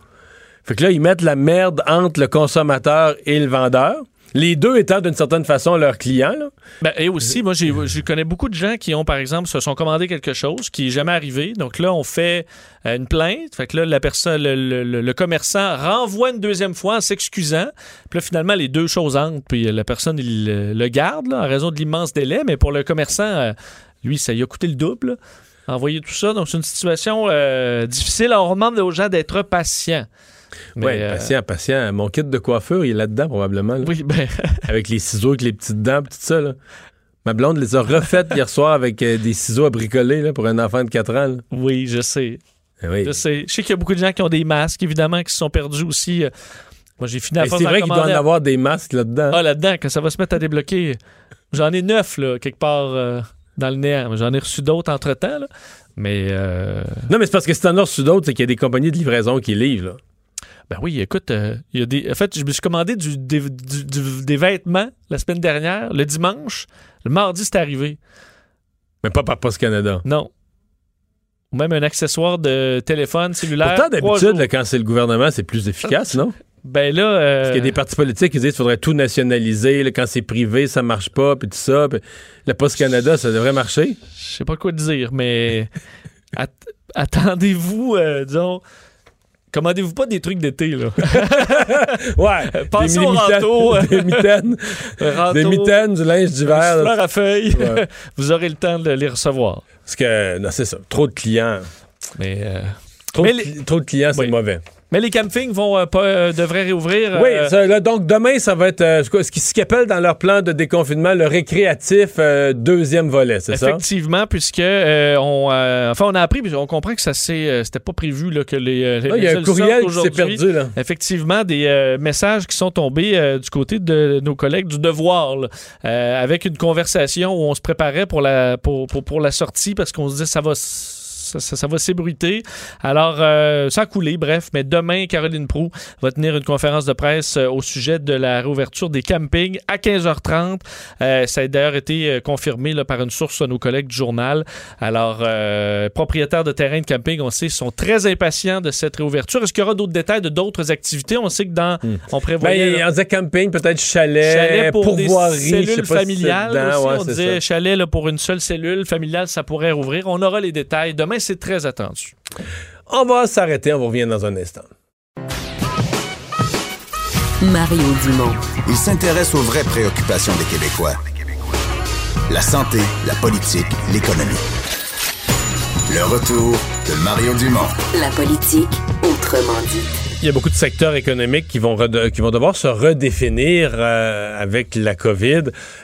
Fait que là, ils mettent la merde entre le consommateur et le vendeur. Les deux étant d'une certaine façon leurs clients. Ben, et aussi, moi, je connais beaucoup de gens qui ont, par exemple, se sont commandés quelque chose qui n'est jamais arrivé. Donc là, on fait euh, une plainte. Fait que là, la personne, le, commerçant renvoie une deuxième fois en s'excusant. Puis là, finalement, les deux choses entrent. Puis la personne, il le, garde là, en raison de l'immense délai. Mais pour le commerçant, euh, lui, ça lui a coûté le double. envoyer tout ça. Donc, c'est une situation euh, difficile. On demande aux gens d'être patients. Mais, Oui, euh, patient, patient. Mon kit de coiffure, il est là-dedans probablement. là. Oui, ben, avec les ciseaux, avec les petites dents, tout ça. Là. Ma blonde les a refaites hier soir avec euh, des ciseaux à bricoler là, pour un enfant de 4 ans. là. oui, je sais. Eh oui. Je sais. Sais qu'il y a beaucoup de gens qui ont des masques, évidemment, qui se sont perdus aussi. Euh, Moi, j'ai fini à c'est vrai qu'il doit en avoir des masques là-dedans. Ah, là-dedans, quand ça va se mettre à débloquer. J'en ai neuf, là, quelque part euh, dans le néant. J'en ai reçu d'autres entre-temps. Mais, euh, Non, mais c'est parce que si t'en as reçu d'autres, c'est qu'il y a des compagnies de livraison qui livrent. Là. Ben oui, écoute, euh, y a des... En fait, je me suis commandé du, des, du- du- des vêtements la semaine dernière, le dimanche. Le mardi, c'est arrivé. Mais pas par Post Canada. Non. Ou même un accessoire de téléphone cellulaire. Pourtant, d'habitude, quand c'est le gouvernement, c'est plus efficace, non? Ben là... euh, Parce qu'il y a des partis politiques qui disent qu'il faudrait tout nationaliser. là, quand c'est privé, ça marche pas, puis tout ça. Puis le Post Canada, ça devrait marcher. Je sais pas quoi te dire, mais at- attendez-vous, euh, disons, commandez-vous pas des trucs d'été, là? Ouais. Pensez des au euh. Des mitaines, des mitaines, du linge d'hiver. souffleur à feuilles, Ouais. vous aurez le temps de les recevoir. Parce que, non, c'est ça. Trop de clients. Mais, euh, Trop, Mais de, les- cli- trop de clients, c'est Oui. mauvais. Mais les campings vont euh, pas euh, devraient réouvrir. Oui, euh, ça, là, donc demain, ça va être euh, ce qu'ils appellent dans leur plan de déconfinement le récréatif deuxième volet, c'est ça? Effectivement, puisque on, enfin, on a appris, puis on comprend que ça c'était pas prévu là, que les, Ah, Il y a un courriel qui s'est perdu, là. Effectivement, des messages qui sont tombés du côté de nos collègues du Devoir, là, avec une conversation où on se préparait pour la, pour, pour, pour la sortie parce qu'on se disait ça va, ça, ça- ça va s'ébruiter. Alors, euh, ça a coulé, bref. Mais demain, Caroline Prou va tenir une conférence de presse euh, au sujet de la réouverture des campings à 15h30. Euh, ça a d'ailleurs été euh, confirmé là, par une source de nos collègues du journal. Alors, euh, propriétaires de terrains de camping, on sait, sont très impatients de cette réouverture. Est-ce qu'il y aura d'autres détails de d'autres activités? On sait que dans... On prévoyait... Ben, là, on disait camping, peut-être chalet, chalet pour des pourvoirie, sais cellules si familiales dedans. aussi. Ouais, on disait ça. chalet là, pour une seule cellule familiale, ça pourrait rouvrir. On aura les détails. Demain, c'est très attendu. On va s'arrêter, on vous revient dans un instant. Mario Dumont. Il s'intéresse aux vraies préoccupations des Québécois. La santé, la politique, l'économie. Le retour de Mario Dumont. La politique, autrement dit. Il y a beaucoup de secteurs économiques qui vont, qui vont devoir se redéfinir euh, avec la COVID,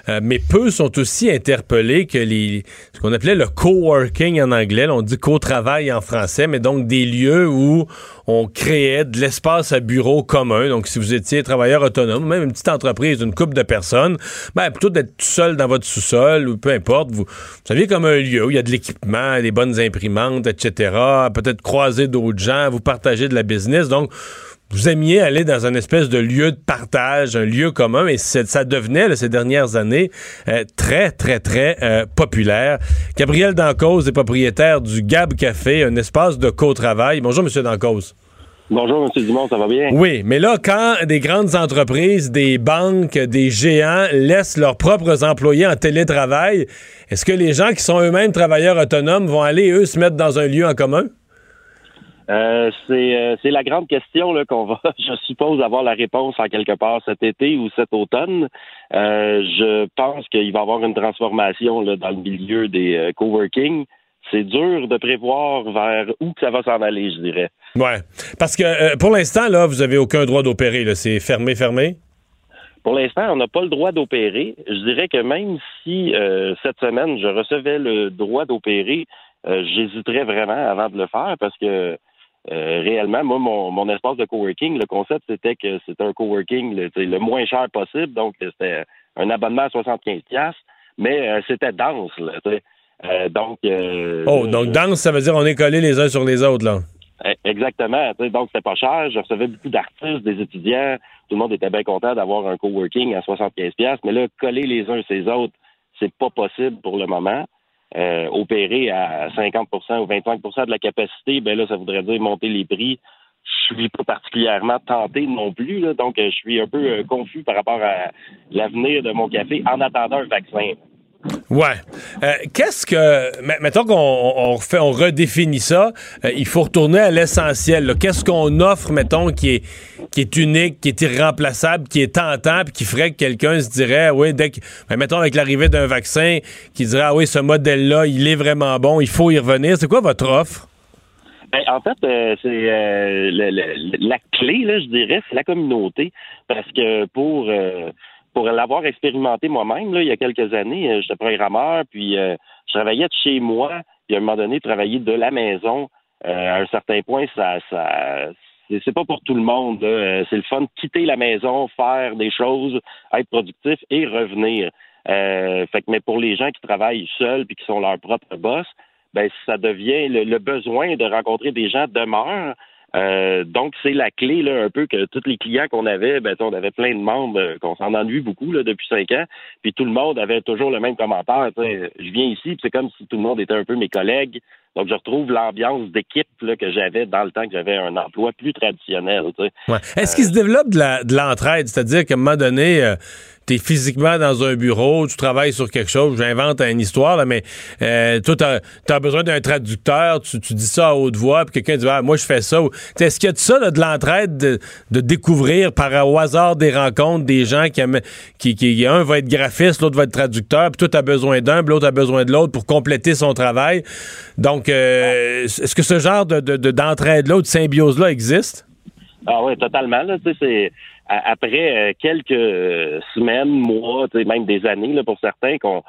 euh, mais peu sont aussi interpellés que les, ce qu'on appelait le coworking en anglais, on dit co-travail en français, mais donc des lieux où on créait de l'espace à bureau commun. Donc, si vous étiez travailleur autonome, même une petite entreprise d'une couple de personnes, ben, plutôt d'être tout seul dans votre sous-sol ou peu importe, vous, vous comme un lieu où il y a de l'équipement, des bonnes imprimantes, etc., peut-être croiser d'autres gens, vous partager de la business. Donc, vous aimiez aller dans un espèce de lieu de partage, un lieu commun, et ça devenait, là, ces dernières années, euh, très, très, très euh, populaire. Gabriel Dancause est propriétaire du Gab Café, un espace de co-travail. Bonjour, Monsieur Dancause. Bonjour, M. Dumont, ça va bien? Oui, mais là, quand des grandes entreprises, des banques, des géants laissent leurs propres employés en télétravail, est-ce que les gens qui sont eux-mêmes travailleurs autonomes vont aller, eux, se mettre dans un lieu en commun? Euh, c'est euh, c'est la grande question là, qu'on va, je suppose, avoir la réponse en quelque part cet été ou cet automne. Euh, je pense qu'il va y avoir une transformation là, dans le milieu des coworking. C'est dur de prévoir vers où que ça va s'en aller, je dirais. Ouais. Parce que pour l'instant, là, vous avez aucun droit d'opérer. là. C'est fermé, fermé? Pour l'instant, on n'a pas le droit d'opérer. Je dirais que même si cette semaine, je recevais le droit d'opérer, j'hésiterais vraiment avant de le faire parce que euh, réellement, moi, mon, mon espace de coworking, le concept, c'était que c'était un coworking le, le moins cher possible. Donc, c'était un abonnement à 75$, mais euh, c'était dense. Là, tu sais. Euh, donc, euh, Oh, donc danse, ça veut dire on est collés les uns sur les autres, là. Eh, Exactement. tu sais, Donc, c'était pas cher. Je recevais beaucoup d'artistes, des étudiants. Tout le monde était bien content d'avoir un coworking à 75$. Mais là, coller les uns sur les autres, c'est pas possible pour le moment. Euh, opérer à 50% ou 25% de la capacité, ben là, ça voudrait dire monter les prix. Je suis pas particulièrement tenté non plus, donc euh, je suis un peu euh, confus par rapport à l'avenir de mon café en attendant un vaccin. Ouais. Euh, Qu'est-ce que. Mettons qu'on on redéfinit ça. euh, il faut retourner à l'essentiel. Qu'est-ce qu'on offre, mettons, qui est, qui est unique, qui est irremplaçable, qui est tentant, puis qui ferait que quelqu'un se dirait, oui, dès que. ben, mettons, avec l'arrivée d'un vaccin, qui dirait, ah oui, ce modèle-là, il est vraiment bon, il faut y revenir. C'est quoi votre offre? Ben, en fait, euh, c'est la clé, là, je dirais, c'est la communauté. Parce que pour pour l'avoir expérimenté moi-même, il y a quelques années, euh, j'étais programmeur, puis euh, je travaillais de chez moi, puis à un moment donné, travailler de la maison, euh, à un certain point, ça, ça c'est pas pour tout le monde. C'est le fun de quitter la maison, faire des choses, être productif et revenir. Fait que, mais pour les gens qui travaillent seuls puis qui sont leurs propres boss, ben ça devient le, le besoin de rencontrer des gens demeure. Euh, donc c'est la clé là un peu que tous les clients qu'on avait, ben on avait plein de membres euh, qu'on s'en ennuie beaucoup là depuis cinq ans, puis tout le monde avait toujours le même commentaire. Je viens ici, puis c'est comme si tout le monde était un peu mes collègues. Donc je retrouve l'ambiance d'équipe là, que j'avais dans le temps que j'avais un emploi plus traditionnel. tu sais. Ouais. Est-ce qu'il se développe de l'entraide? C'est-à-dire qu'à un moment donné, euh, tu es physiquement dans un bureau, tu travailles sur quelque chose, j'invente une histoire, là, mais euh, toi, tu as, besoin d'un traducteur, tu, tu dis ça à haute voix, puis quelqu'un dit ah, Moi, je fais ça. Est-ce qu'il y a de ça, là, de l'entraide, de, de découvrir par au hasard des rencontres des gens qui, aiment- qui, qui un va être graphiste, l'autre va être traducteur, puis toi, tu as besoin d'un, puis l'autre a besoin de l'autre pour compléter son travail? Donc, euh, est-ce que ce genre de, de- de- d'entraide-là ou de symbiose-là existe? Ah oui, totalement. Là, après euh, quelques euh, semaines, mois, même des années là, pour certains qu'on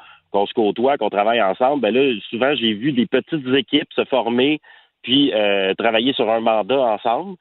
se côtoie, qu'on travaille ensemble. Ben là, souvent j'ai vu des petites équipes se former puis travailler sur un mandat ensemble.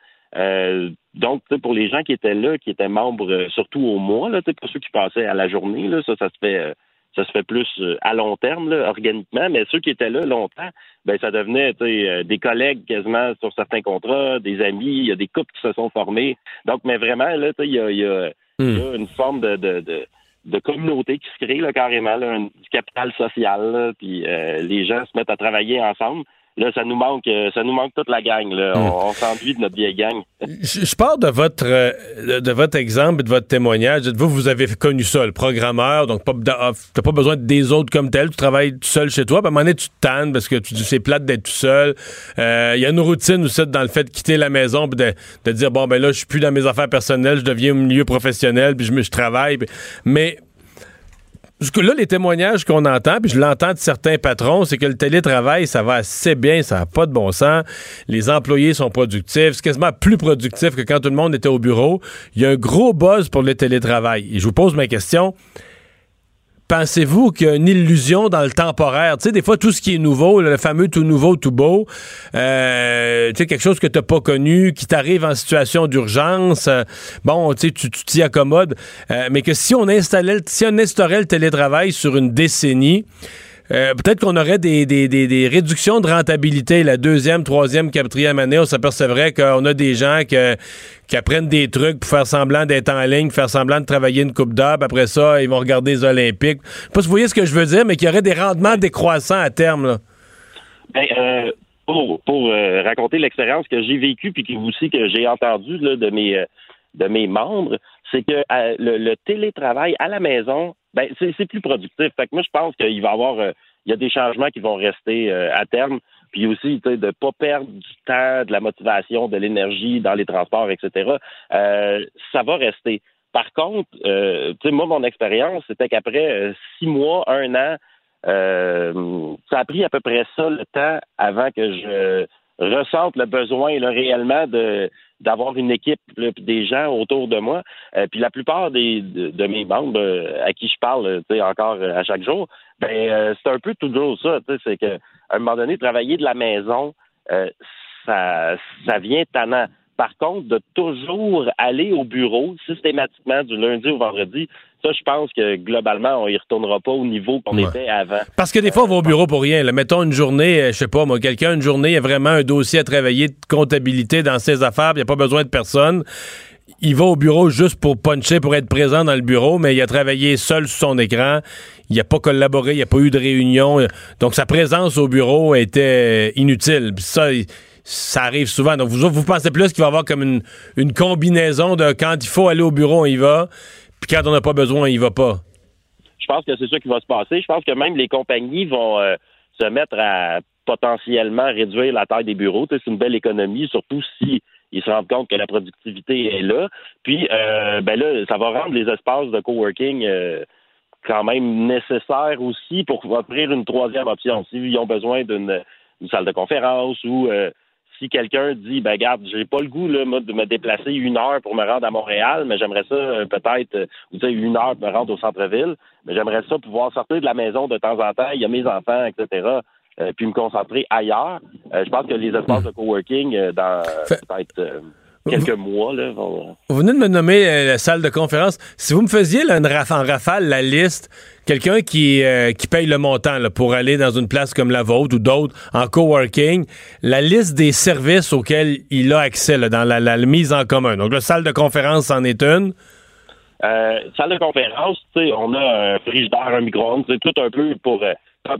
Donc, pour les gens qui étaient là, qui étaient membres surtout au mois, là, pour ceux qui passaient à la journée, là, ça, ça se fait. Ça se fait plus euh, à long terme, là, organiquement, mais ceux qui étaient là longtemps, ben ça devenait euh, des collègues quasiment sur certains contrats, des amis, il y a des couples qui se sont formés. Donc, mais vraiment, là, il y a, y, a, y Hmm. a une forme de, de, de, de communauté qui se crée là, carrément, là, un- du capital social, là, puis euh, les gens se mettent à travailler ensemble. Là, ça nous manque, euh, ça nous manque toute la gang. Là. Hmm. On, on s'ennuie de notre vieille gang. Je, je pars de votre euh, de votre exemple et de votre témoignage. Dites-vous, vous avez connu ça, le programmeur, donc ah, t'as pas besoin des autres comme tel. Tu travailles tout seul chez toi. Puis à un moment donné, tu te tannes parce que tu dis c'est plate d'être tout seul. Euh, Il y a une routine aussi dans le fait de quitter la maison puis de, de dire bon ben là, je suis plus dans mes affaires personnelles, je deviens au milieu professionnel puis je travaille. puis- mais parce que là, les témoignages qu'on entend, puis je l'entends de certains patrons, c'est que le télétravail, ça va assez bien, ça n'a pas de bon sens. Les employés sont productifs, c'est quasiment plus productif que quand tout le monde était au bureau. Il y a un gros buzz pour le télétravail. Et je vous pose ma question. Pensez-vous qu'il y a une illusion dans le temporaire? Tu sais, des fois, tout ce qui est nouveau, le fameux tout nouveau, tout beau, euh, tu sais, quelque chose que tu n'as pas connu, qui t'arrive en situation d'urgence, euh, bon, tu tu t'y accommodes, euh, mais que si on installait, si on instaurait le télétravail sur une décennie, euh, peut-être qu'on aurait des, des- des- réductions de rentabilité la deuxième, troisième, quatrième année. On s'apercevrait qu'on a des gens qui apprennent des trucs pour faire semblant d'être en ligne, faire semblant de travailler une coupe puis Après ça, ils vont regarder les Olympiques. Pas vous voyez ce que je veux dire, mais qu'il y aurait des rendements décroissants à terme. Là. Ben, euh, pour pour euh, raconter l'expérience que j'ai vécue puis que aussi que j'ai entendue de mes de mes membres, c'est que le télétravail à la maison, ben c'est plus productif. Fait que moi je pense qu'il va y avoir euh, il y a des changements qui vont rester euh, à terme. Puis aussi, de pas perdre du temps, de la motivation, de l'énergie dans les transports, etc. Euh, ça va rester. Par contre, euh, moi, mon expérience, c'était qu'après six mois, un an, ça a pris à peu près ça le temps avant que je ressente le besoin là, réellement de d'avoir une équipe là, des gens autour de moi. Euh, puis la plupart des de, de mes membres euh, à qui je parle, euh, encore euh, à chaque jour, ben euh, c'est un peu toujours ça. C'est que à un moment donné, travailler de la maison, euh, ça ça vient tannant. Par contre, de toujours aller au bureau systématiquement du lundi au vendredi, ça, je pense que globalement, on y retournera pas au niveau qu'on Ouais. était avant. Parce que des fois, on va au bureau pour rien. là. Mettons une journée, euh, je sais pas, moi, quelqu'un, une journée, il a vraiment un dossier à travailler de comptabilité dans ses affaires, il n'y a pas besoin de personne. Il va au bureau juste pour puncher, pour être présent dans le bureau, mais il a travaillé seul sur son écran. Il n'a pas collaboré, il n'y a pas eu de réunion. Donc, sa présence au bureau était inutile. Puis ça, ça arrive souvent. Donc, vous, vous pensez plus qu'il va y avoir comme une, une combinaison de quand il faut aller au bureau, on y va, puis quand on n'a pas besoin, on y va pas. Je pense que c'est ça qui va se passer. Je pense que même les compagnies vont euh, se mettre à potentiellement réduire la taille des bureaux. C'est une belle économie, surtout si ils se rendent compte que la productivité est là. Puis, euh, ben là, ça va rendre les espaces de coworking euh, quand même nécessaires aussi pour offrir une troisième option. S'ils ont besoin d'une une salle de conférence ou euh, si quelqu'un dit ben garde, j'ai pas le goût là, moi, de me déplacer une heure pour me rendre à Montréal, mais j'aimerais ça euh, peut-être euh, ou tu sais, une heure pour me rendre au centre-ville, mais j'aimerais ça pouvoir sortir de la maison de temps en temps, il y a mes enfants, etc. euh, puis me concentrer ailleurs. Euh, je pense que les espaces de coworking euh, dans peut-être quelques mois là, vont. Vous venez de me nommer euh, la salle de conférence. Si vous me faisiez là, une raf- en rafale la liste, quelqu'un qui, euh, qui paye le montant là, pour aller dans une place comme la vôtre ou d'autres en coworking, la liste des services auxquels il a accès là, dans la, la mise en commun. Donc la salle de conférence en est une. Euh, salle de conférence, tu sais, on a un frigidaire, un micro-ondes, c'est tout un peu pour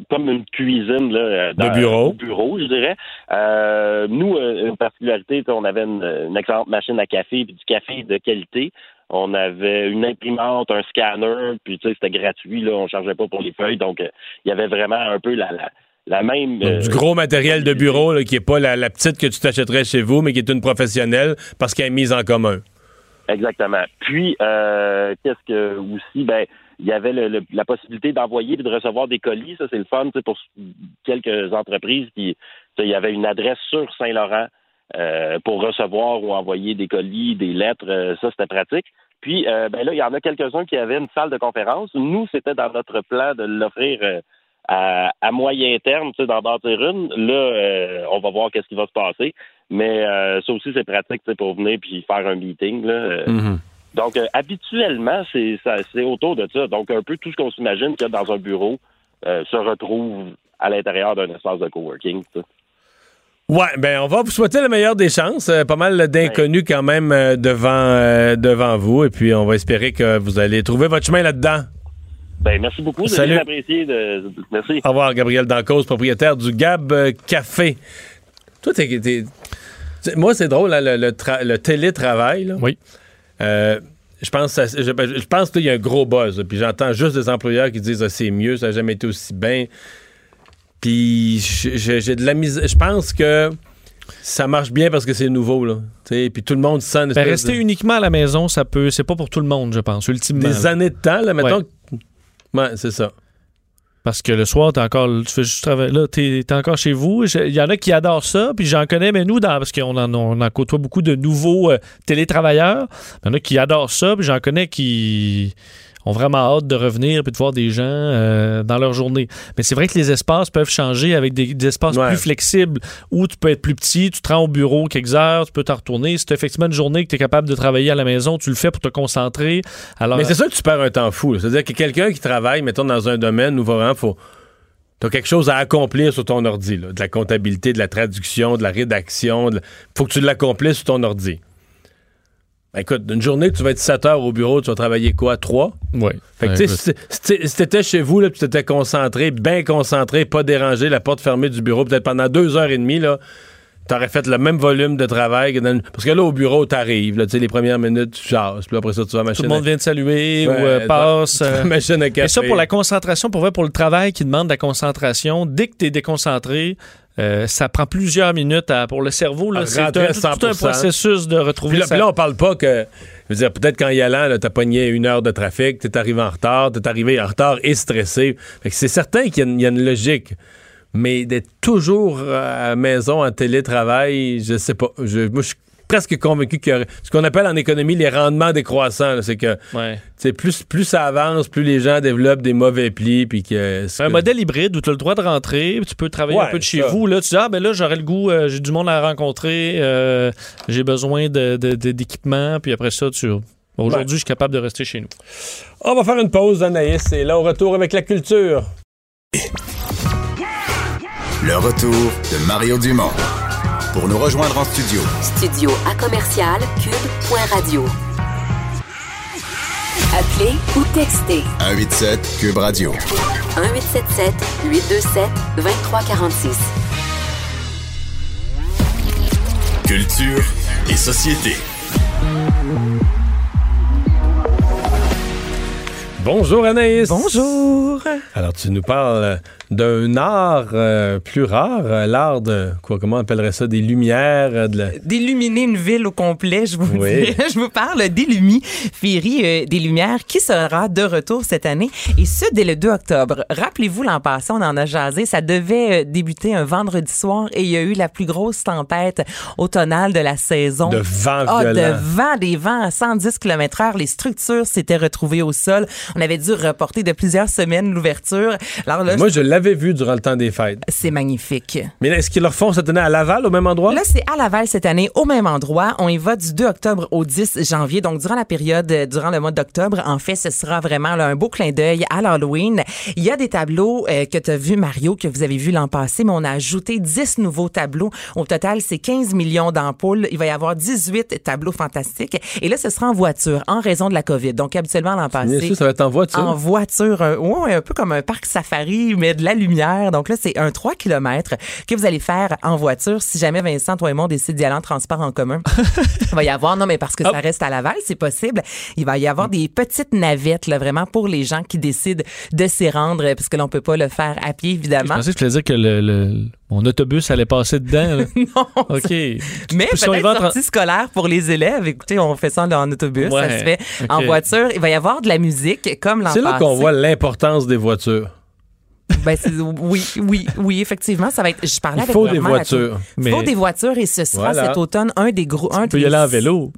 comme, une cuisine là, euh, dans, De bureau. au bureau, je dirais. Euh, nous, euh, une particularité, on avait une, une excellente machine à café, puis du café de qualité. On avait une imprimante, un scanner, puis tu sais, c'était gratuit, là, on chargeait pas pour les feuilles, donc euh, il y avait vraiment un peu la, la, la même. Euh, du gros matériel de bureau là, qui est pas la, la petite que tu t'achèterais chez vous, mais qui est une professionnelle parce qu'elle est mise en commun. Exactement. Puis, euh, qu'est-ce que aussi, ben, il y avait le- le- la possibilité d'envoyer et de recevoir des colis. Ça, c'est le fun, pour quelques entreprises sais, il y avait une adresse sur Saint-Laurent euh, pour recevoir ou envoyer des colis, des lettres. euh, ça, c'était pratique. Puis, euh, ben là, il y en a quelques-uns qui avaient une salle de conférence. Nous, c'était dans notre plan de l'offrir euh, à, à moyen terme, d'en bâtir une. Là, on va voir qu'est-ce qui va se passer. Mais euh, ça aussi, c'est pratique, pour venir puis faire un meeting. Là, Mhm. Donc, euh, habituellement, c'est autour de ça. Donc, un peu tout ce qu'on s'imagine qu'il y a dans un bureau euh, se retrouve à l'intérieur d'un espace de coworking. tu sais. Ouais, ben on va vous souhaiter la meilleure des chances. Euh, pas mal d'inconnus quand même euh, devant, euh, devant vous. Et puis on va espérer que vous allez trouver votre chemin là-dedans. Ben, merci beaucoup. Salut. Apprécié. De... Merci. Au revoir, Gabriel Dancause, propriétaire du Gab Café. Toi, t'es. t'es- t'sais, moi, c'est drôle, hein, le, le tra- le télétravail. là. Oui. Euh, je pense je, je pense qu'il y a un gros buzz. là, Puis j'entends juste des employeurs qui disent Ah, c'est mieux, ça n'a jamais été aussi bien. Puis j'ai de la misère. Je pense que ça marche bien parce que c'est nouveau. Là. T'sais, Puis tout le monde sent Ben, rester de- uniquement à la maison, ça peut. C'est pas pour tout le monde, je pense, ultimement. des là. années de temps. Là, mettons. Ouais, c'est ça. Parce que le soir, t'es encore, tu fais là, t'es, t'es encore chez vous. Il y en a qui adorent ça, puis j'en connais, mais nous, parce qu'on en, on en côtoie beaucoup de nouveaux euh, télétravailleurs, il y en a qui adorent ça, puis j'en connais qui ont vraiment hâte de revenir puis de voir des gens euh, dans leur journée. Mais c'est vrai que les espaces peuvent changer avec des, des espaces Ouais. plus flexibles où tu peux être plus petit, tu te rends au bureau quelques heures, tu peux t'en retourner. Si tu effectivement une journée que tu es capable de travailler à la maison, tu le fais pour te concentrer. Alors, Mais c'est ça que tu perds un temps fou. C'est-à-dire que quelqu'un qui travaille, mettons, dans un domaine où vraiment faut. T'as quelque chose à accomplir sur ton ordi, là. de la comptabilité, de la traduction, de la rédaction. de la- Faut que tu l'accomplisses sur ton ordi. Ben, écoute, une journée tu vas être 7 heures au bureau, tu vas travailler quoi? 3? ouais. Fait que, tu sais, si t'étais chez vous, là, puis t'étais concentré, bien concentré, pas dérangé, la porte fermée du bureau, peut-être pendant deux heures et demie, là, t'aurais fait le même volume de travail que dans Parce que là, au bureau, t'arrives, là, tu sais, les premières minutes, tu chasses, puis après ça, tu vas à la tout machine le monde à- vient te saluer Ouais, ou euh, tu passe. euh, machine à café. Et ça, pour la concentration, pour vrai, pour le travail qui demande de la concentration, dès que tu es déconcentré, euh, ça prend plusieurs minutes à- pour le cerveau. là, C'est un, tout un 100%. processus de Puis retrouver là, sa- puis là, on parle pas que. Je veux dire, peut-être qu'en y allant, là, t'as pogné une heure de trafic, t'es arrivé en retard, t'es arrivé en retard et stressé. C'est certain qu'il y a une- il y, a une logique. Mais d'être toujours à la maison en télétravail, je sais pas. Je- moi, je suis presque convaincu qu'il y aurait. Ce qu'on appelle en économie les rendements décroissants. C'est que Ouais. plus, plus ça avance, plus les gens développent des mauvais plis. Puis que, Un modèle hybride où tu as le droit de rentrer, puis tu peux travailler Ouais, un peu de chez ça. vous. Là, tu dis, ah, ben là, j'aurais le goût, euh, j'ai du monde à rencontrer, euh, j'ai besoin de- de- de- d'équipement, puis après ça, tu. Aujourd'hui, je suis capable de rester chez nous. On va faire une pause, Anaïs. Et là, au retour avec la culture. Le retour de Mario Dumont. Pour nous rejoindre en studio, Studio à commercial cube.radio. Appelez ou textez 187 Cube Radio. 1877 827 2346. Culture et société. Bonjour, Anaïs. Bonjour. Alors, tu nous parles d'un art euh, plus rare, euh, l'art de, quoi, comment on appellerait ça, des lumières, euh, de la... D'illuminer une ville au complet, je vous Oui. dis. Je vous parle d'Illumi, Féerie des Lumières, qui sera de retour cette année, et ce, dès le 2 octobre. Rappelez-vous, l'an passé, on en a jasé, ça devait débuter un vendredi soir, et il y a eu la plus grosse tempête automnale de la saison. de vent Ah, violent. de vent, des vents à 110 km heure. Les structures s'étaient retrouvées au sol. On avait dû reporter de plusieurs semaines l'ouverture. Alors là, Moi, je l'avais vu durant le temps des fêtes. c'est magnifique. Mais là, est-ce qu'ils le refont cette année à Laval, au même endroit? Là, c'est à Laval cette année, au même endroit. On y va du 2 octobre au 10 janvier. Donc, durant la période, euh, durant le mois d'octobre, en fait, ce sera vraiment là, un beau clin d'œil à l'Halloween. Il y a des tableaux euh, que tu as vu, Mario, que vous avez vu l'an passé, mais on a ajouté 10 nouveaux tableaux. Au total, c'est 15 millions d'ampoules. Il va y avoir 18 tableaux fantastiques. Et là, ce sera en voiture, en raison de la COVID. Donc, habituellement, l'an Bien passé... sûr, ça va être en voiture. En voiture, un, ouais, un peu comme un parc safari, mais de la lumière. Donc là, c'est un 3 km que vous allez faire en voiture. Si jamais Vincent, toi et moi, on décide d'y aller en transport en commun, il va y avoir, non, mais parce que ça reste à Laval, c'est possible. Il va y avoir des petites navettes, là, vraiment pour les gens qui décident de s'y rendre, parce que l'on peut pas le faire à pied, Je évidemment. pensais que dire que le, le- mon autobus allait passer dedans. là. Non. OK. Mais peut-être sortie scolaire pour les élèves. Écoutez, on fait ça en autobus, ça se fait en voiture. Il va y avoir de la musique, comme l'an C'est là qu'on voit l'importance des voitures. Ben, c'est- oui, oui, oui, effectivement, ça va être. Je parlais Il avec faut des voitures. Il faut des voitures et ce sera Voilà. cet automne un des gros. Un tu peux y aller en vélo.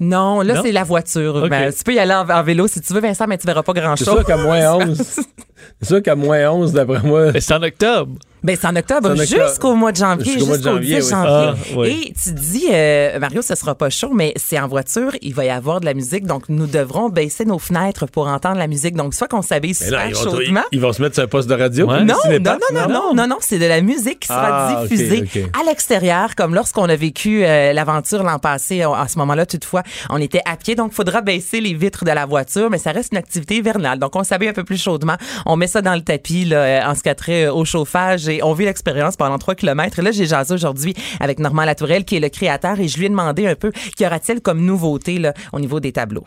Non, là, c'est la voiture. Ben, tu peux y aller en, en vélo si tu veux, Vincent, mais tu verras pas C'est grand-chose. sûr qu'à moins 11, c'est sûr qu'à moins 11, d'après moi, Mais c'est en octobre. Ben, c'est en octobre, jusqu'au mois de janvier, Jusqu'au de 10 janvier, oui. janvier. Ah, oui. Et tu dis, euh, Mario, ce sera pas chaud, mais c'est en voiture, il va y avoir de la musique, donc nous devrons baisser nos fenêtres pour entendre la musique. Donc, soit qu'on s'habille super ils, vont, chaudement. ils- ils vont se mettre sur un poste de radio. Ouais. Non, non, non, non, non, non, non, c'est de la musique qui sera Ah, diffusée à l'extérieur, comme lorsqu'on a vécu euh, l'aventure l'an passé. À ce moment-là, toutefois, on était à pied, donc il faudra baisser les vitres de la voiture, mais ça reste une activité hivernale. Donc, on s'habille un peu plus chaudement, on met ça dans le tapis là, euh, en ce qui a trait euh, au chauffage et on vit l'expérience pendant 3 km. Et là, j'ai jasé aujourd'hui avec Normand Latourelle, qui est le créateur, et je lui ai demandé un peu qu'y aura-t-il comme nouveauté là, au niveau des tableaux?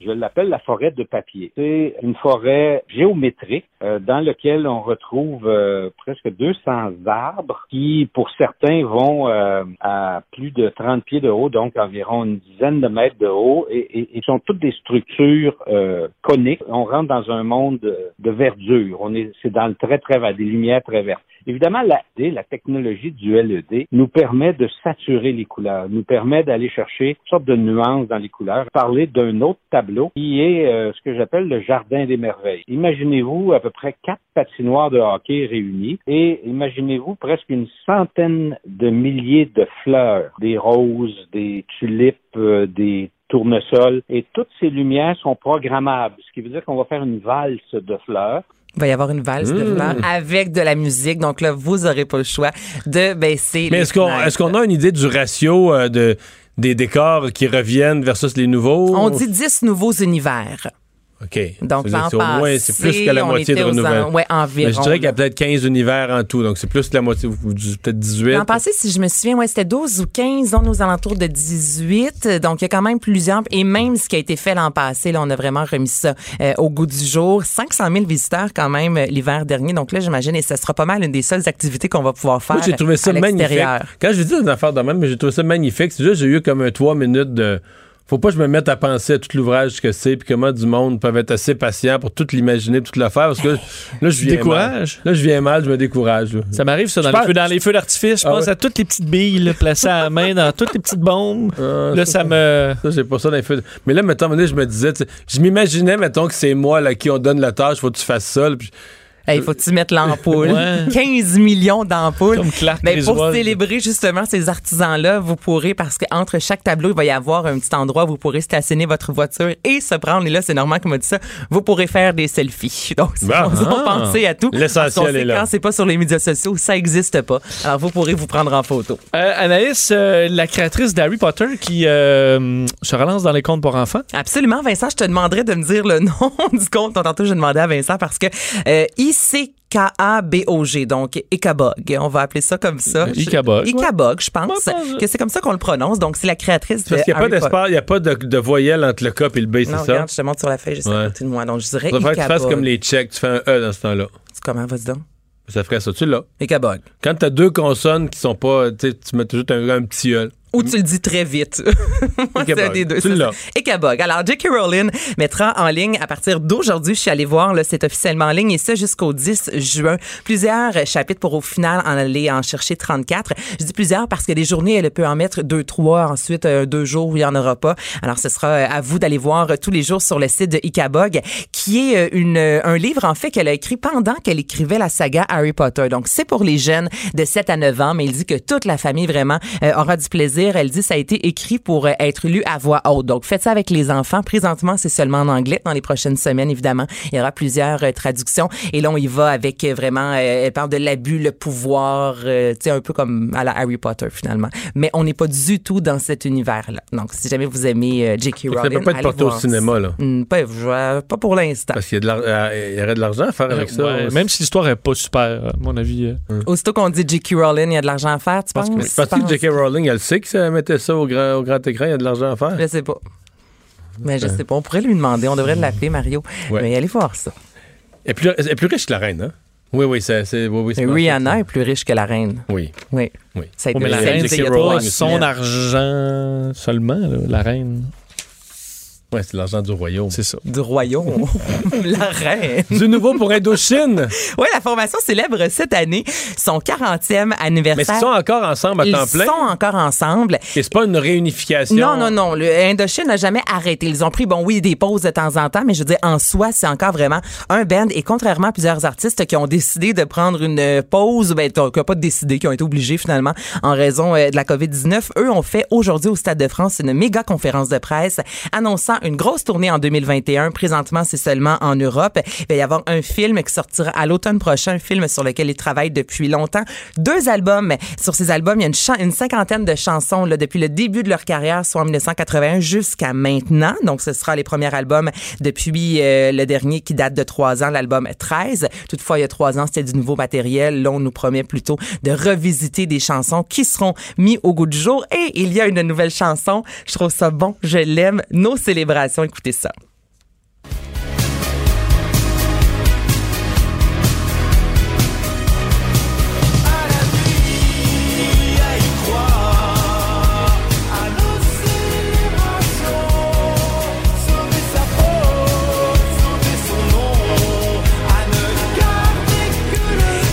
Je l'appelle la forêt de papier. C'est une forêt géométrique euh, dans laquelle on retrouve euh, presque 200 arbres qui, pour certains, vont euh, à plus de 30 pieds de haut, donc environ une dizaine de mètres de haut, et, et, et sont toutes des structures euh, coniques. On rentre dans un monde de, verdure. On est, c'est dans le très très vert, des lumières très vertes. Évidemment, la, la technologie du LED nous permet de saturer les couleurs, nous permet d'aller chercher toutes sortes de nuances dans les couleurs. Parler d'un autre tableau qui est euh, ce que j'appelle le jardin des merveilles. Imaginez-vous peu près quatre patinoires de hockey réunies et imaginez-vous presque une centaine de milliers de fleurs, des roses, des tulipes, euh, des tournesols et toutes ces lumières sont programmables, ce qui veut dire qu'on va faire une valse de fleurs Il va y avoir une valse de Mmh. fleurs avec de la musique. Donc là, vous n'aurez pas le choix de baisser Mais les est-ce qu'on est-ce qu'on a une idée du ratio euh, de, des décors qui reviennent versus les nouveaux? On dit 10 nouveaux univers. OK. Donc, Ça l'an que c'est plus passé, que la moitié de renouvellement. en- ouais, Mais environ. je dirais qu'il y a peut-être 15 univers en tout, donc c'est plus que la moitié, peut-être 18. L'an passé, si je me souviens, ouais, c'était 12 ou 15, on est aux alentours de 18. Donc, il y a quand même plusieurs. Et même ce qui a été fait l'an passé, là, on a vraiment remis ça euh, au goût du jour. 500 000 visiteurs quand même euh, l'hiver dernier. Donc là, j'imagine, et ce sera pas mal une des seules activités qu'on va pouvoir faire Moi, j'ai trouvé ça magnifique. Quand je dis une affaire de même, mais j'ai trouvé ça magnifique. C'est juste, j'ai eu comme un trois minutes de. Faut pas que je me mette à penser à tout l'ouvrage que c'est, puis comment du monde peut être assez patient pour tout l'imaginer, tout le faire, parce que là, je viens mal. Là, je viens mal, je me décourage. là. Ça m'arrive, ça, dans, les pense- feux, dans les feux d'artifice. Je Ah pense ouais? à toutes les petites billes là, placées à la main dans toutes les petites bombes. Ah, là, ça me. Ça, j'ai pas ça dans les feux. Mais là, mettons, je me disais, je m'imaginais, mettons, que c'est moi là, qui on donne la tâche, faut que tu fasses ça. puis- Il faut que tu mettes l'ampoule. Ouais. 15 millions d'ampoules. Mais pour Griswold. célébrer justement ces artisans-là, vous pourrez, parce qu'entre chaque tableau, il va y avoir un petit endroit où vous pourrez stationner votre voiture et se prendre. Et là, c'est Normand qui m'a dit ça. Vous pourrez faire des selfies. Donc, c'est Bon. on Ah. penser à tout. L'essentiel est là. Quand c'est pas sur les médias sociaux, ça existe pas. Alors, vous pourrez vous prendre en photo. Euh, Anaïs, euh, la créatrice d'Harry Potter qui euh, se relance dans les contes pour enfants. Absolument, Vincent, je te demanderais de me dire le nom du compte. Tantôt, je demandais à Vincent parce que euh, I-C-K-A-B-O-G, donc Ikabog. On va appeler ça comme ça. Ikabog, Ikabog, je pense que c'est comme ça qu'on le prononce. Donc, c'est la créatrice de Parce qu'il n'y a pas d'espace, il n'y a pas de, voyelle entre le K et le B, c'est ça? regarde, je te montre sur la feuille juste à côté de moi. Donc, je dirais ferait que tu fasses Ikabog. comme les Tchèques, tu fais un E dans ce temps-là. C'est comment, vas-y donc? Ça ferait ça, tu l'as. Ikabog. Quand tu as deux consonnes qui sont pas, tu mets toujours un, un petit E. Ou tu le dis très vite. Moi, c'est un des deux. Tu ça. Ikabog. Alors, J.K. Rowling mettra en ligne à partir d'aujourd'hui. Je suis allée voir, là, c'est officiellement en ligne et ça jusqu'au 10 juin. Plusieurs chapitres pour au final en aller en chercher 34. Je dis plusieurs parce que des journées, elle peut en mettre deux, trois. Ensuite, euh, deux jours où il n'y en aura pas. Alors, ce sera euh, à vous d'aller voir euh, tous les jours sur le site de Ikabog, qui est euh, une, un livre, en fait, qu'elle a écrit pendant qu'elle écrivait la saga Harry Potter. Donc, c'est pour les jeunes de 7 à 9 ans, mais il dit que toute la famille, vraiment, euh, aura du plaisir. Elle dit ça a été écrit pour euh, être lu à voix haute. Donc, faites ça avec les enfants. Présentement, c'est seulement en anglais. Dans les prochaines semaines, évidemment, il y aura plusieurs euh, traductions. Et là, on y va avec euh, vraiment, euh, elle parle de l'abus, le pouvoir, euh, tu sais, un peu comme à la Harry Potter, finalement. Mais on n'est pas du tout dans cet univers-là. Donc, si jamais vous aimez euh, J.K. Ça Rowling, peut pas être porté au cinéma, ça. là. Hmm, pas, pour l'instant. Parce qu'il y, y aurait de l'argent à faire avec ça. Ouais, même si l'histoire est pas super, à mon avis. euh. Aussitôt qu'on dit J.K. Rowling, il y a de l'argent à faire, tu penses? Je pense que J.K. Rowling, elle sait que ça mettait ça au grand, au grand écran, il y a de l'argent à faire. Je sais pas. Mais je sais pas. On pourrait lui demander. On devrait l'appeler, Mario. Ouais. Mais allez voir ça. Elle est plus, elle est plus riche que la reine, hein? Oui, oui, c'est. c'est- oui, oui, Rihanna est plus riche que la reine. Oui, Oui. oui. Ça a été Oh, mais la reine, c'est son argent seulement, là, la reine. Ouais, c'est l'argent du royaume. C'est ça. Du royaume. la reine. Du nouveau pour Indochine. Oui, la formation célèbre cette année son 40e anniversaire. Mais ils sont encore ensemble à Ils temps plein? sont encore ensemble. Et c'est pas une réunification? Non, non, non. Le Indochine n'a jamais arrêté. Ils ont pris, bon, oui, des pauses de temps en temps, mais je veux dire, en soi, c'est encore vraiment un band. Et contrairement à plusieurs artistes qui ont décidé de prendre une pause, ben, qui n'ont pas décidé, qui ont été obligés finalement en raison euh, de la COVID-19, eux ont fait aujourd'hui au Stade de France une méga conférence de presse annonçant une grosse tournée en 2021. Présentement, c'est seulement en Europe. Il va y avoir un film qui sortira à l'automne prochain, un film sur lequel ils travaillent depuis longtemps. Deux albums. Sur ces albums, il y a une, cinquantaine de chansons là, depuis le début de leur carrière, soit en 1981 jusqu'à maintenant. Donc, ce sera les premiers albums depuis euh, le dernier qui date de trois ans, l'album 13. Toutefois, il y a trois ans, c'était du nouveau matériel. Là, on nous promet plutôt de revisiter des chansons qui seront mis au goût du jour. Et il y a une nouvelle chanson. Je trouve ça bon. Je l'aime. Nos célébrations. Écoutez ça.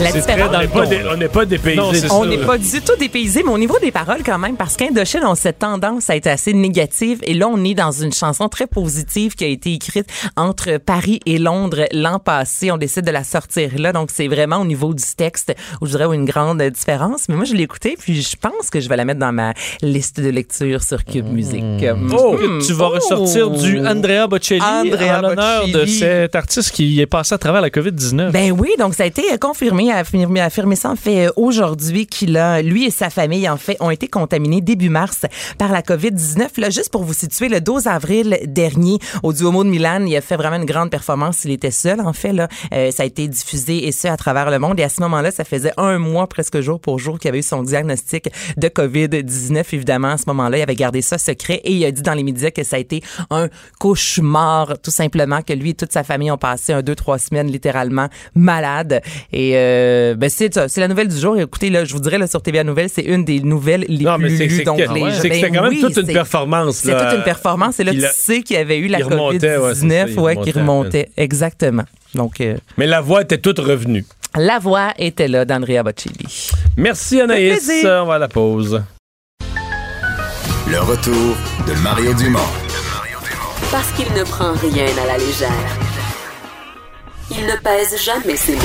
La C'est très différence- dans On n'est pas, dé- dépaysé. On n'est pas du tout dépaysé, mais au niveau des paroles quand même, parce qu'Indochine ont cette tendance à être assez négative. Et là, on est dans une chanson très positive qui a été écrite entre Paris et Londres l'an passé. On décide de la sortir là. Donc, c'est vraiment au niveau du texte où je dirais une grande différence. Mais moi, je l'ai écoutée, puis je pense que je vais la mettre dans ma liste de lecture sur Cube Music. Oh, Hmm. tu vas Oh. ressortir du Andrea Bocelli Andrea en l'honneur de cet artiste qui est passé à travers la COVID-19. Ben oui, donc ça a été euh, confirmé, affirmé, affirmé ça en fait euh, aujourd'hui qu'il a, lui et sa famille en fait, ont été contaminés début mars par la COVID-19. Là, juste pour vous situer, le 12 avril dernier, au Duomo de Milan, il a fait vraiment une grande performance. Il était seul en fait là. Euh, ça a été diffusé et ce à travers le monde. Et à ce moment-là, ça faisait un mois presque jour pour jour qu'il avait eu son diagnostic de COVID-19. Évidemment, à ce moment-là, il avait gardé ça secret et il a dit dans les médias que ça a été un cauchemar, tout simplement, que lui et toute sa famille ont passé un, deux, trois semaines littéralement malades. Et euh, ben c'est ça, c'est la nouvelle du jour. Écoutez, là, je vous dirais là, sur TVA Nouvelles, c'est une des nouvelles les Non, mais plus c'est lues. Donc, les- c'est ben c'était quand même oui, toute une performance. C'est toute une performance. Et là, tu la- sais qu'il y avait eu la il remontait, ouais, c'est ça, COVID-19, il ouais, qui remontait. Exactement. Donc, euh, Mais la voix était toute revenue. la voix était là d'Andrea Bocelli. Merci Anaïs. On va à la pause. Le retour de Mario Dumont. Parce qu'il ne prend rien à la légère. Il ne pèse jamais ses mots.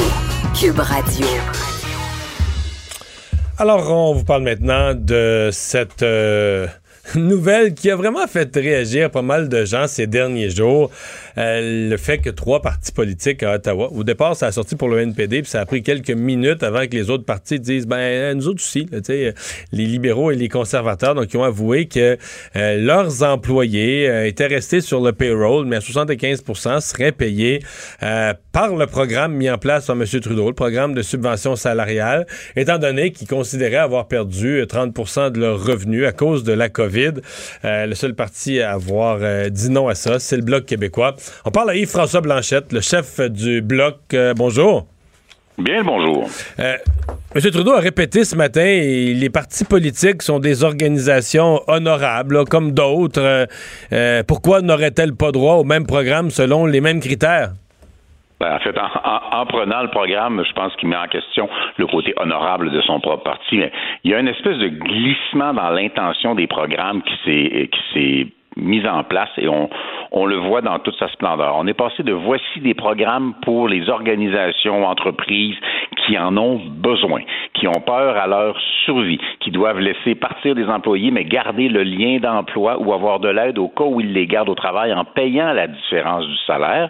Alors, on vous parle maintenant de cette euh, nouvelle qui a vraiment fait réagir pas mal de gens ces derniers jours. Euh, le fait que trois partis politiques à Ottawa, au départ, ça a sorti pour le NPD, puis ça a pris quelques minutes avant que les autres partis disent, ben, nous autres aussi, là, sais, les libéraux et les conservateurs, donc ils ont avoué que euh, leurs employés euh, étaient restés sur le payroll, mais à 75% seraient payés euh, par le programme mis en place par M. Trudeau, le programme de subvention salariale, étant donné qu'ils considéraient avoir perdu euh, 30% de leurs revenus à cause de la COVID. Euh, le seul parti à avoir euh, dit non à ça, c'est le Bloc québécois. On parle à Yves-François Blanchette, le chef du Bloc. Euh, bonjour. Bien bonjour. Euh, M. Trudeau a répété ce matin, les partis politiques sont des organisations honorables, là, comme d'autres. Euh, pourquoi n'auraient-elles pas droit au même programme selon les mêmes critères? Ben, en fait, en, en- en prenant le programme, je pense qu'il met en question le côté honorable de son propre parti. Mais il y a une espèce de glissement dans l'intention des programmes qui s'est mise en place et on, on le voit dans toute sa splendeur. On est passé de voici des programmes pour les organisations, entreprises qui en ont besoin, qui ont peur à leur survie, qui doivent laisser partir des employés mais garder le lien d'emploi ou avoir de l'aide au cas où ils les gardent au travail en payant la différence du salaire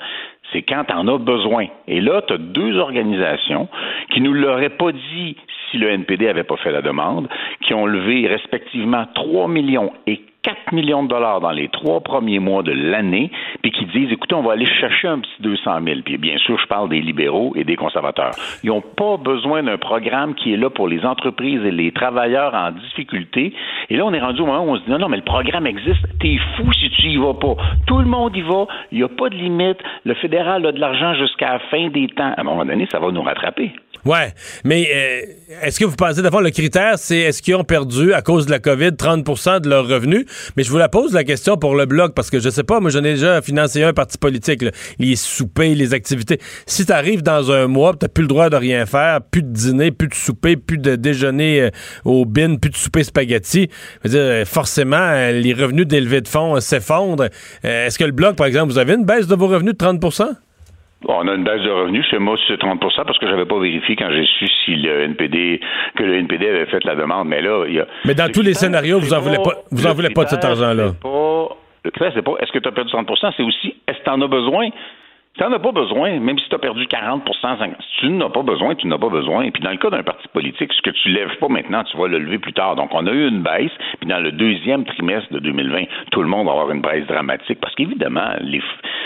c'est quand en as besoin. Et là, tu as deux organisations qui nous l'auraient pas dit si le NPD avait pas fait la demande, qui ont levé respectivement 3 millions et 4 millions de dollars dans les trois premiers mois de l'année, puis qui disent, écoutez, on va aller chercher un petit 200 000. Puis bien sûr, je parle des libéraux et des conservateurs. Ils n'ont pas besoin d'un programme qui est là pour les entreprises et les travailleurs en difficulté. Et là, on est rendu au moment où on se dit, non, non, mais le programme existe. T'es fou si tu y vas pas. Tout le monde y va. Il n'y a pas de limite. Le fédéral a de l'argent jusqu'à la fin des temps. À un moment donné, ça va nous rattraper. Ouais, mais euh, est-ce que vous pensez d'abord le critère, c'est est-ce qu'ils ont perdu à cause de la COVID 30% de leurs revenus? Mais je vous la pose la question pour le bloc parce que je sais pas, moi j'en ai déjà financé un parti politique, les soupers, les activités. Si tu arrives dans un mois, tu plus le droit de rien faire, plus de dîner, plus de souper, plus de déjeuner euh, au bin, plus de souper spaghetti, dire, euh, forcément les revenus d'élevés de fonds s'effondrent. Est-ce que le bloc, par exemple, vous avez une baisse de vos revenus de 30 On a une baisse de revenus. Chez moi, c'est 30% parce que j'avais pas vérifié quand j'ai su si le NPD, que le NPD avait fait la demande. Mais là, il y a. Mais dans tous les scénarios, vous en voulez pas, vous en voulez pas de cet argent-là. Le critère, c'est pas est-ce que tu as perdu 30% c'est aussi est-ce que tu en as besoin? Tu n'en as pas besoin, même si tu as perdu 40 50 Si tu n'as pas besoin, tu n'as pas besoin. Puis dans le cas d'un parti politique, ce que tu lèves pas maintenant, tu vas le lever plus tard. Donc, on a eu une baisse. Puis dans le deuxième trimestre de 2020, tout le monde va avoir une baisse dramatique parce qu'évidemment, les,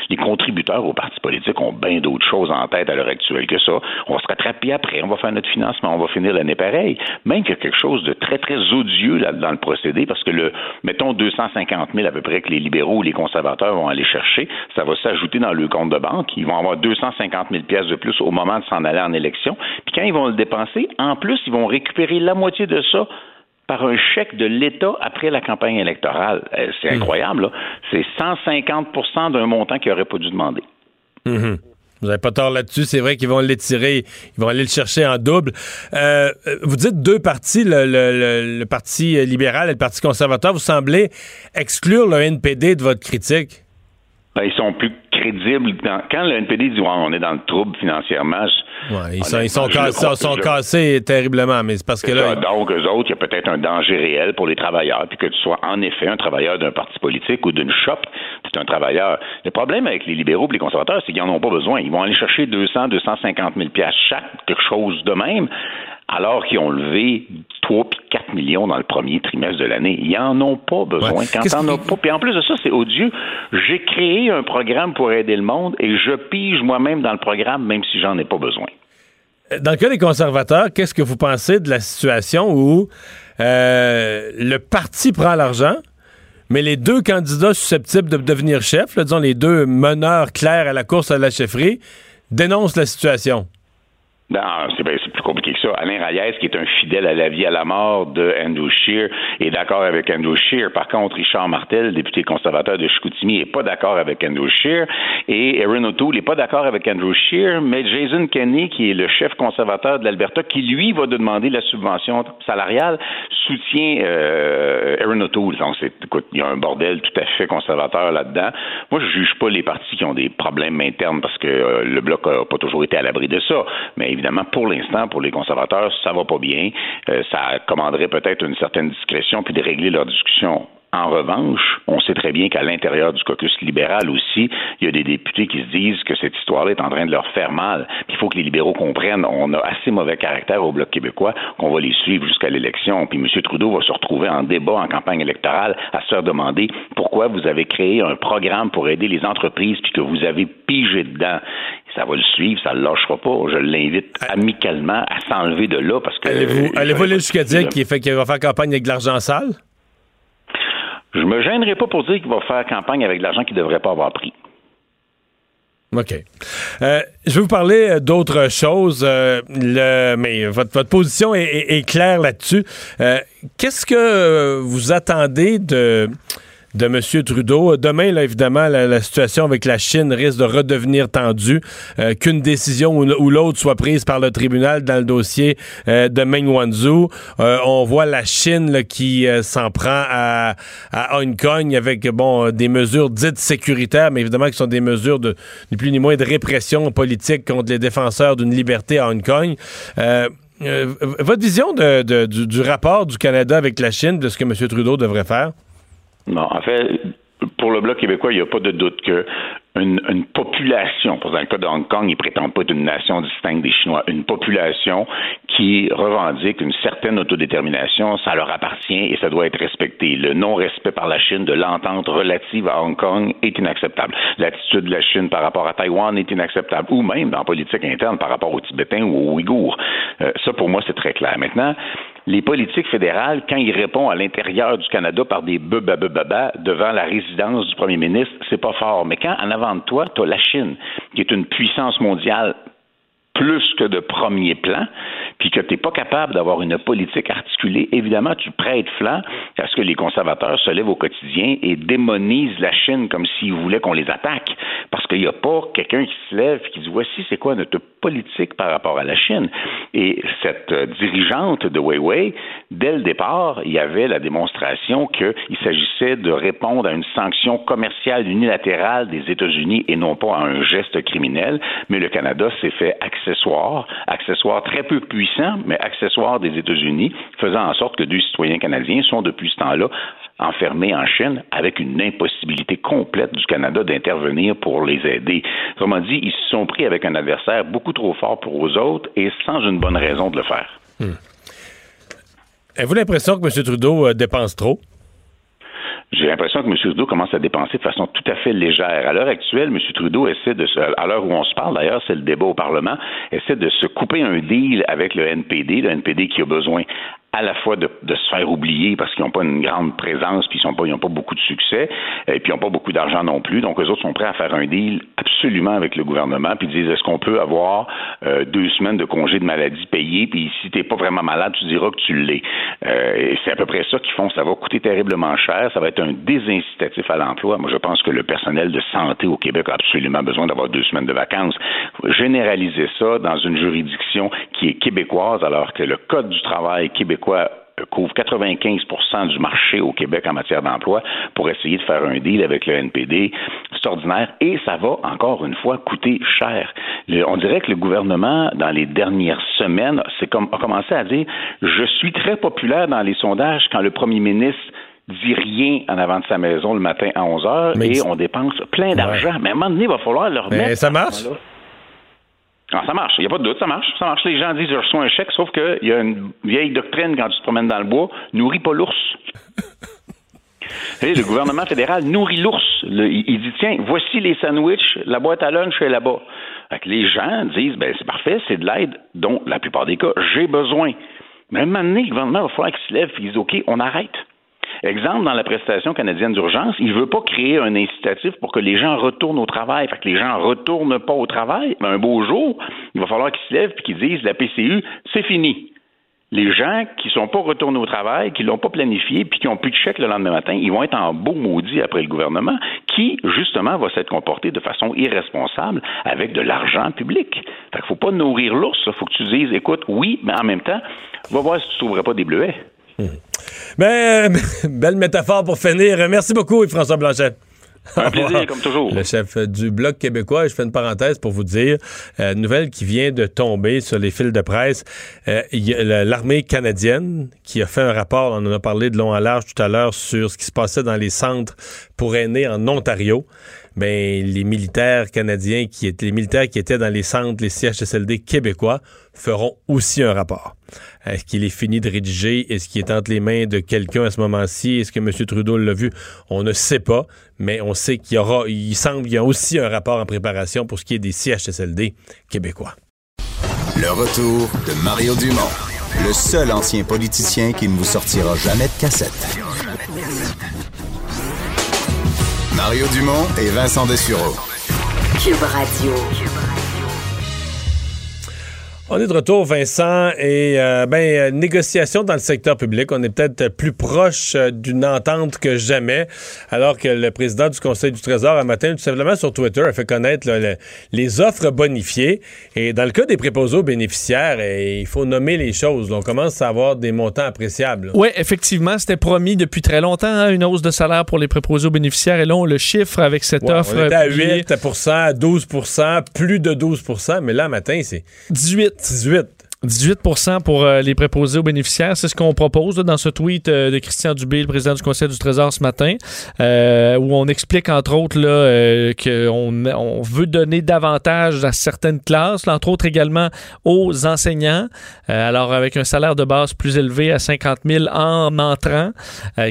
les contributeurs aux partis politiques ont bien d'autres choses en tête à l'heure actuelle que ça. On va se rattraper après, on va faire notre financement, on va finir l'année pareil. Même qu'il y a quelque chose de très, très odieux là, dans le procédé parce que le, mettons 250 000 à peu près que les libéraux ou les conservateurs vont aller chercher, ça va s'ajouter dans le compte de banque ils vont avoir 250 000 pièces de plus au moment de s'en aller en élection. Puis quand ils vont le dépenser, en plus, ils vont récupérer la moitié de ça par un chèque de l'État après la campagne électorale. Euh, c'est hmm. incroyable, là. C'est 150% d'un montant qu'ils n'auraient pas dû demander. Hmm. Vous n'avez pas tort là-dessus. C'est vrai qu'ils vont l'étirer, ils vont aller le chercher en double. Euh, vous dites deux partis, le, Parti libéral et le Parti conservateur. Vous semblez exclure le NPD de votre critique. Ben, ils sont plus crédibles. quand le NPD dit on est dans le trouble financièrement, ils, sont, ils sont, cassés, terriblement, mais c'est parce que là. donc, eux autres, il y a peut-être un danger réel pour les travailleurs, puis que tu sois en effet un travailleur d'un parti politique ou d'une shop, c'est un travailleur. Le problème avec les libéraux et les conservateurs, c'est qu'ils n'en ont pas besoin. Ils vont aller chercher 200, 250 000 chaque, quelque chose de même alors qu'ils ont levé 3 puis 4 millions dans le premier trimestre de l'année. Ils n'en ont pas besoin. Quand t'en as pas. Puis en plus de ça, c'est odieux. J'ai créé un programme pour aider le monde et je pige moi-même dans le programme, même si j'en ai pas besoin. Dans le cas des conservateurs, qu'est-ce que vous pensez de la situation où euh, le parti prend l'argent, mais les deux candidats susceptibles de devenir chefs, disons les deux meneurs clairs à la course à la chefferie, dénoncent la situation? Non, c'est plus compliqué que ça. Alain Reyes, qui est un fidèle à la vie à la mort de Andrew Scheer, est d'accord avec Andrew Scheer. Par contre, Richard Martel, député conservateur de Chicoutimi, est pas d'accord avec Andrew Scheer. Et Erin O'Toole n'est pas d'accord avec Andrew Scheer, mais Jason Kenney, qui est le chef conservateur de l'Alberta, qui lui va demander la subvention salariale, soutient euh, Erin O'Toole. Donc, écoute, il y a un bordel tout à fait conservateur là-dedans. Moi, je juge pas les partis qui ont des problèmes internes parce que euh, le bloc n'a pas toujours été à l'abri de ça. Mais évidemment, pour l'instant, pour les conservateurs, ça va pas bien. Euh, ça commanderait peut-être une certaine discrétion puis de régler leur discussion en revanche, on sait très bien qu'à l'intérieur du caucus libéral aussi, il y a des députés qui se disent que cette histoire-là est en train de leur faire mal. il faut que les libéraux comprennent, on a assez mauvais caractère au Bloc québécois qu'on va les suivre jusqu'à l'élection. Puis M. Trudeau va se retrouver en débat en campagne électorale à se faire demander pourquoi vous avez créé un programme pour aider les entreprises puis que vous avez pigé dedans ça va le suivre, ça le lâchera pas. Je l'invite amicalement à s'enlever de là parce que. Allez-vous allez aller jusqu'à dire qu'il va faire campagne avec de l'argent sale? Je me gênerai pas pour dire qu'il va faire campagne avec de l'argent qu'il ne devrait pas avoir pris. OK. Euh, je vais vous parler euh, d'autres choses, euh, mais votre, position est claire là-dessus. Qu'est-ce que vous attendez de de M. Trudeau. Demain, là, évidemment, la, situation avec la Chine risque de redevenir tendue, euh, qu'une décision ou, l'autre soit prise par le tribunal dans le dossier euh, de Meng Wanzhou. Euh, on voit la Chine qui s'en prend à, Hong Kong avec bon des mesures dites sécuritaires, mais évidemment qui sont des mesures de ni plus ni moins de répression politique contre les défenseurs d'une liberté à Hong Kong. votre vision du, du rapport du Canada avec la Chine, de ce que M. Trudeau devrait faire? Non, en fait, pour le Bloc québécois, il n'y a pas de doute que une, population, dans le cas de Hong Kong, ils prétendent pas être une nation distincte des Chinois, une population qui revendique une certaine autodétermination, ça leur appartient et ça doit être respecté. Le non-respect par la Chine de l'entente relative à Hong Kong est inacceptable. L'attitude de la Chine par rapport à Taïwan est inacceptable, ou même dans la politique interne par rapport aux Tibétains ou aux Ouïghours. Euh, ça, pour moi, c'est très clair. Maintenant, les politiques fédérales, quand ils répondent à l'intérieur du Canada par des baba devant la résidence du premier ministre, c'est pas fort. Mais quand en avant de toi, tu as la Chine, qui est une puissance mondiale plus que de premier plan, puis que tu n'es pas capable d'avoir une politique articulée, évidemment, tu prêtes flanc à ce que les conservateurs se lèvent au quotidien et démonisent la Chine comme s'ils voulaient qu'on les attaque. Parce qu'il n'y a pas quelqu'un qui se lève et qui dit voici c'est quoi notre politique par rapport à la Chine. Et cette euh, dirigeante de Huawei, dès le départ, il y avait la démonstration qu'il s'agissait de répondre à une sanction commerciale unilatérale des États-Unis et non pas à un geste criminel. Mais le Canada s'est fait accessoire, accessoire très peu puissant, mais accessoire des États-Unis, faisant en sorte que deux citoyens canadiens sont depuis ce temps-là enfermés en Chine avec une impossibilité complète du Canada d'intervenir pour les aider. Autrement dit, ils se sont pris avec un adversaire beaucoup trop fort pour eux autres et sans une bonne raison de le faire. Hmm. Avez-vous l'impression que M. Trudeau euh, dépense trop? L'impression que M. Trudeau commence à dépenser de façon tout à fait légère. À l'heure actuelle, M. Trudeau essaie de se, à l'heure où on se parle d'ailleurs, c'est le débat au Parlement, essaie de se couper un deal avec le NPD, le NPD qui a besoin à la fois de, se faire oublier parce qu'ils n'ont pas une grande présence, puis ils n'ont pas, ils pas beaucoup de succès, et puis ils n'ont pas beaucoup d'argent non plus. Donc, eux autres sont prêts à faire un deal absolument avec le gouvernement, puis disent est-ce qu'on peut avoir euh, deux semaines de congé de maladie payé, puis si tu n'es pas vraiment malade, tu diras que tu l'es. Euh, et c'est à peu près ça qu'ils font. Ça va coûter terriblement cher, ça va être un désincitatif à l'emploi. Moi, je pense que le personnel de santé au Québec a absolument besoin d'avoir deux semaines de vacances. Généraliser ça dans une juridiction qui est québécoise, alors que le Code du travail québécois quoi couvre 95 du marché au Québec en matière d'emploi pour essayer de faire un deal avec le NPD. C'est ordinaire et ça va encore une fois coûter cher. on dirait que le gouvernement, dans les dernières semaines, comme, a commencé à dire je suis très populaire dans les sondages quand le premier ministre dit rien en avant de sa maison le matin à 11 heures et on dépense plein d'argent. Mais à un moment donné, il va falloir leur Mais ça marche? Ah, ça marche, il n'y a pas de doute, ça marche. Ça marche. Les gens disent je reçois un chèque, sauf qu'il y a une vieille doctrine quand tu te promènes dans le bois, nourris pas l'ours. le gouvernement fédéral nourrit l'ours. Il, dit tiens, voici les sandwichs, la boîte à lunch est là-bas. les gens disent ben c'est parfait, c'est de l'aide dont la plupart des cas j'ai besoin. Mais à un moment donné, le gouvernement va falloir qu'il se lève et qu'il dise OK, on arrête. Exemple, dans la prestation canadienne d'urgence, il ne veut pas créer un incitatif pour que les gens retournent au travail. Fait que les gens ne retournent pas au travail. Mais un beau jour, il va falloir qu'ils se lèvent et qu'ils disent la PCU, c'est fini. Les gens qui sont pas retournés au travail, qui l'ont pas planifié, puis qui n'ont plus de chèque le lendemain matin, ils vont être en beau maudit après le gouvernement, qui, justement, va s'être comporté de façon irresponsable avec de l'argent public. Fait qu'il faut pas nourrir l'ours. Faut que tu dises, écoute, oui, mais en même temps, va voir si tu trouverais pas des bleuets. Mmh. Ben, belle métaphore pour finir. Merci beaucoup, François Blanchet. Un plaisir, comme toujours. Le chef du Bloc québécois, je fais une parenthèse pour vous dire, euh, nouvelle qui vient de tomber sur les fils de presse, euh, l'armée canadienne qui a fait un rapport, on en a parlé de long à large tout à l'heure, sur ce qui se passait dans les centres pour aînés en Ontario ben, les militaires canadiens qui étaient, les militaires qui étaient dans les centres, les CHSLD québécois feront aussi un rapport. Est-ce qu'il est fini de rédiger? Est-ce qu'il est entre les mains de quelqu'un à ce moment-ci? Est-ce que M. Trudeau l'a vu? On ne sait pas, mais on sait qu'il y aura, il semble qu'il y a aussi un rapport en préparation pour ce qui est des CHSLD québécois. Le retour de Mario Dumont, le seul ancien politicien qui ne vous sortira jamais de cassette. Mario Dumont et Vincent Dessureau. Cube Radio. On est de retour, Vincent, et euh, ben euh, négociation dans le secteur public. On est peut-être plus proche euh, d'une entente que jamais, alors que le président du Conseil du Trésor un matin, tout simplement sur Twitter, a fait connaître les offres bonifiées. Et dans le cas des préposés aux bénéficiaires, il faut nommer les choses. on commence à avoir des montants appréciables. Oui, effectivement, c'était promis depuis très longtemps hein, une hausse de salaire pour les préposés aux bénéficiaires. Et là, on le chiffre avec cette offre. On était à 8 à 12 plus de 12 mais là, matin, c'est 18 18. 18% pour euh, les préposés aux bénéficiaires. C'est ce qu'on propose dans ce tweet euh, de Christian Dubé, le président du Conseil du Trésor ce matin, euh, où on explique entre autres qu'on on veut donner davantage à certaines classes, entre autres également aux enseignants. alors avec un salaire de base plus élevé à 50 000 en entrant,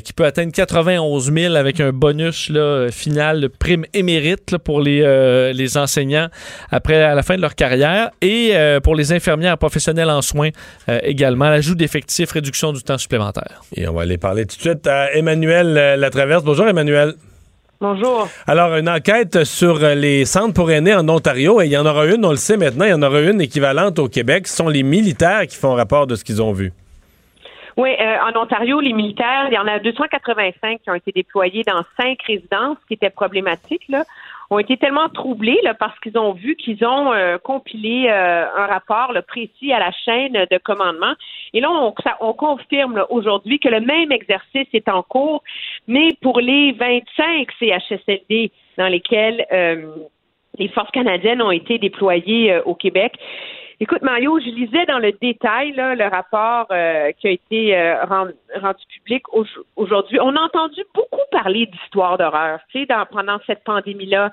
qui peut atteindre 91 000 avec un bonus là, final de prime émérite pour les, les enseignants après à la fin de leur carrière et pour les infirmières professionnelles en soins euh, également. L'ajout d'effectifs, réduction du temps supplémentaire. Et on va aller parler tout de suite à Emmanuel euh, Latraverse. Bonjour Emmanuel. Bonjour. Alors, une enquête sur les centres pour aînés en Ontario, et il y en aura une, on le sait maintenant, il y en aura une équivalente au Québec. Ce sont les militaires qui font rapport de ce qu'ils ont vu. Oui, euh, en Ontario, les militaires, il y en a 285 qui ont été déployés dans cinq résidences, ce qui était problématique, là ont été tellement troublés là, parce qu'ils ont vu qu'ils ont euh, compilé euh, un rapport là, précis à la chaîne de commandement. Et là, on, ça, on confirme aujourd'hui que le même exercice est en cours, mais pour les 25 CHSLD dans lesquels euh, les forces canadiennes ont été déployées au Québec. Écoute, Mario, je lisais dans le détail le rapport euh, qui a été euh, rendu, public aujourd'hui. On a entendu beaucoup parler d'histoires d'horreur, tu pendant cette pandémie-là,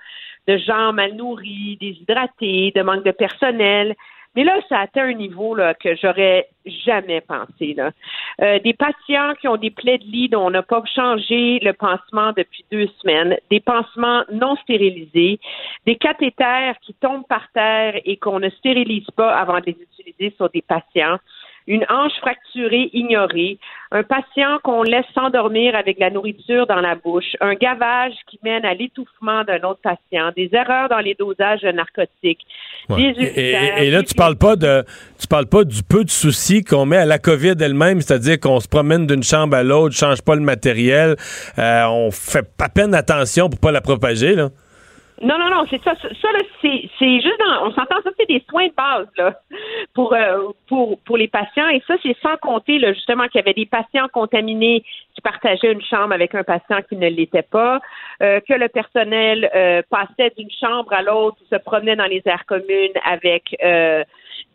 de gens mal nourris, déshydratés, de manque de personnel. Mais là, ça atteint un niveau là, que j'aurais jamais pensé. Euh, des patients qui ont des plaies de lit dont on n'a pas changé le pansement depuis deux semaines, des pansements non stérilisés, des cathéters qui tombent par terre et qu'on ne stérilise pas avant de les utiliser sur des patients une hanche fracturée ignorée, un patient qu'on laisse s'endormir avec la nourriture dans la bouche, un gavage qui mène à l'étouffement d'un autre patient, des erreurs dans les dosages de narcotiques. Des et, là, tu parles pas de, tu parles pas du peu de soucis qu'on met à la COVID elle-même, c'est-à-dire qu'on se promène d'une chambre à l'autre, change pas le matériel, euh, on fait pas peine attention pour pas la propager, là. Non, non, non, c'est ça. Ça, c'est, c'est juste dans, on s'entend, ça, c'est des soins de base, là, pour, euh, pour, pour les patients. Et ça, c'est sans compter, là, justement, qu'il y avait des patients contaminés qui partageaient une chambre avec un patient qui ne l'était pas, euh, que le personnel euh, passait d'une chambre à l'autre, se promenait dans les aires communes avec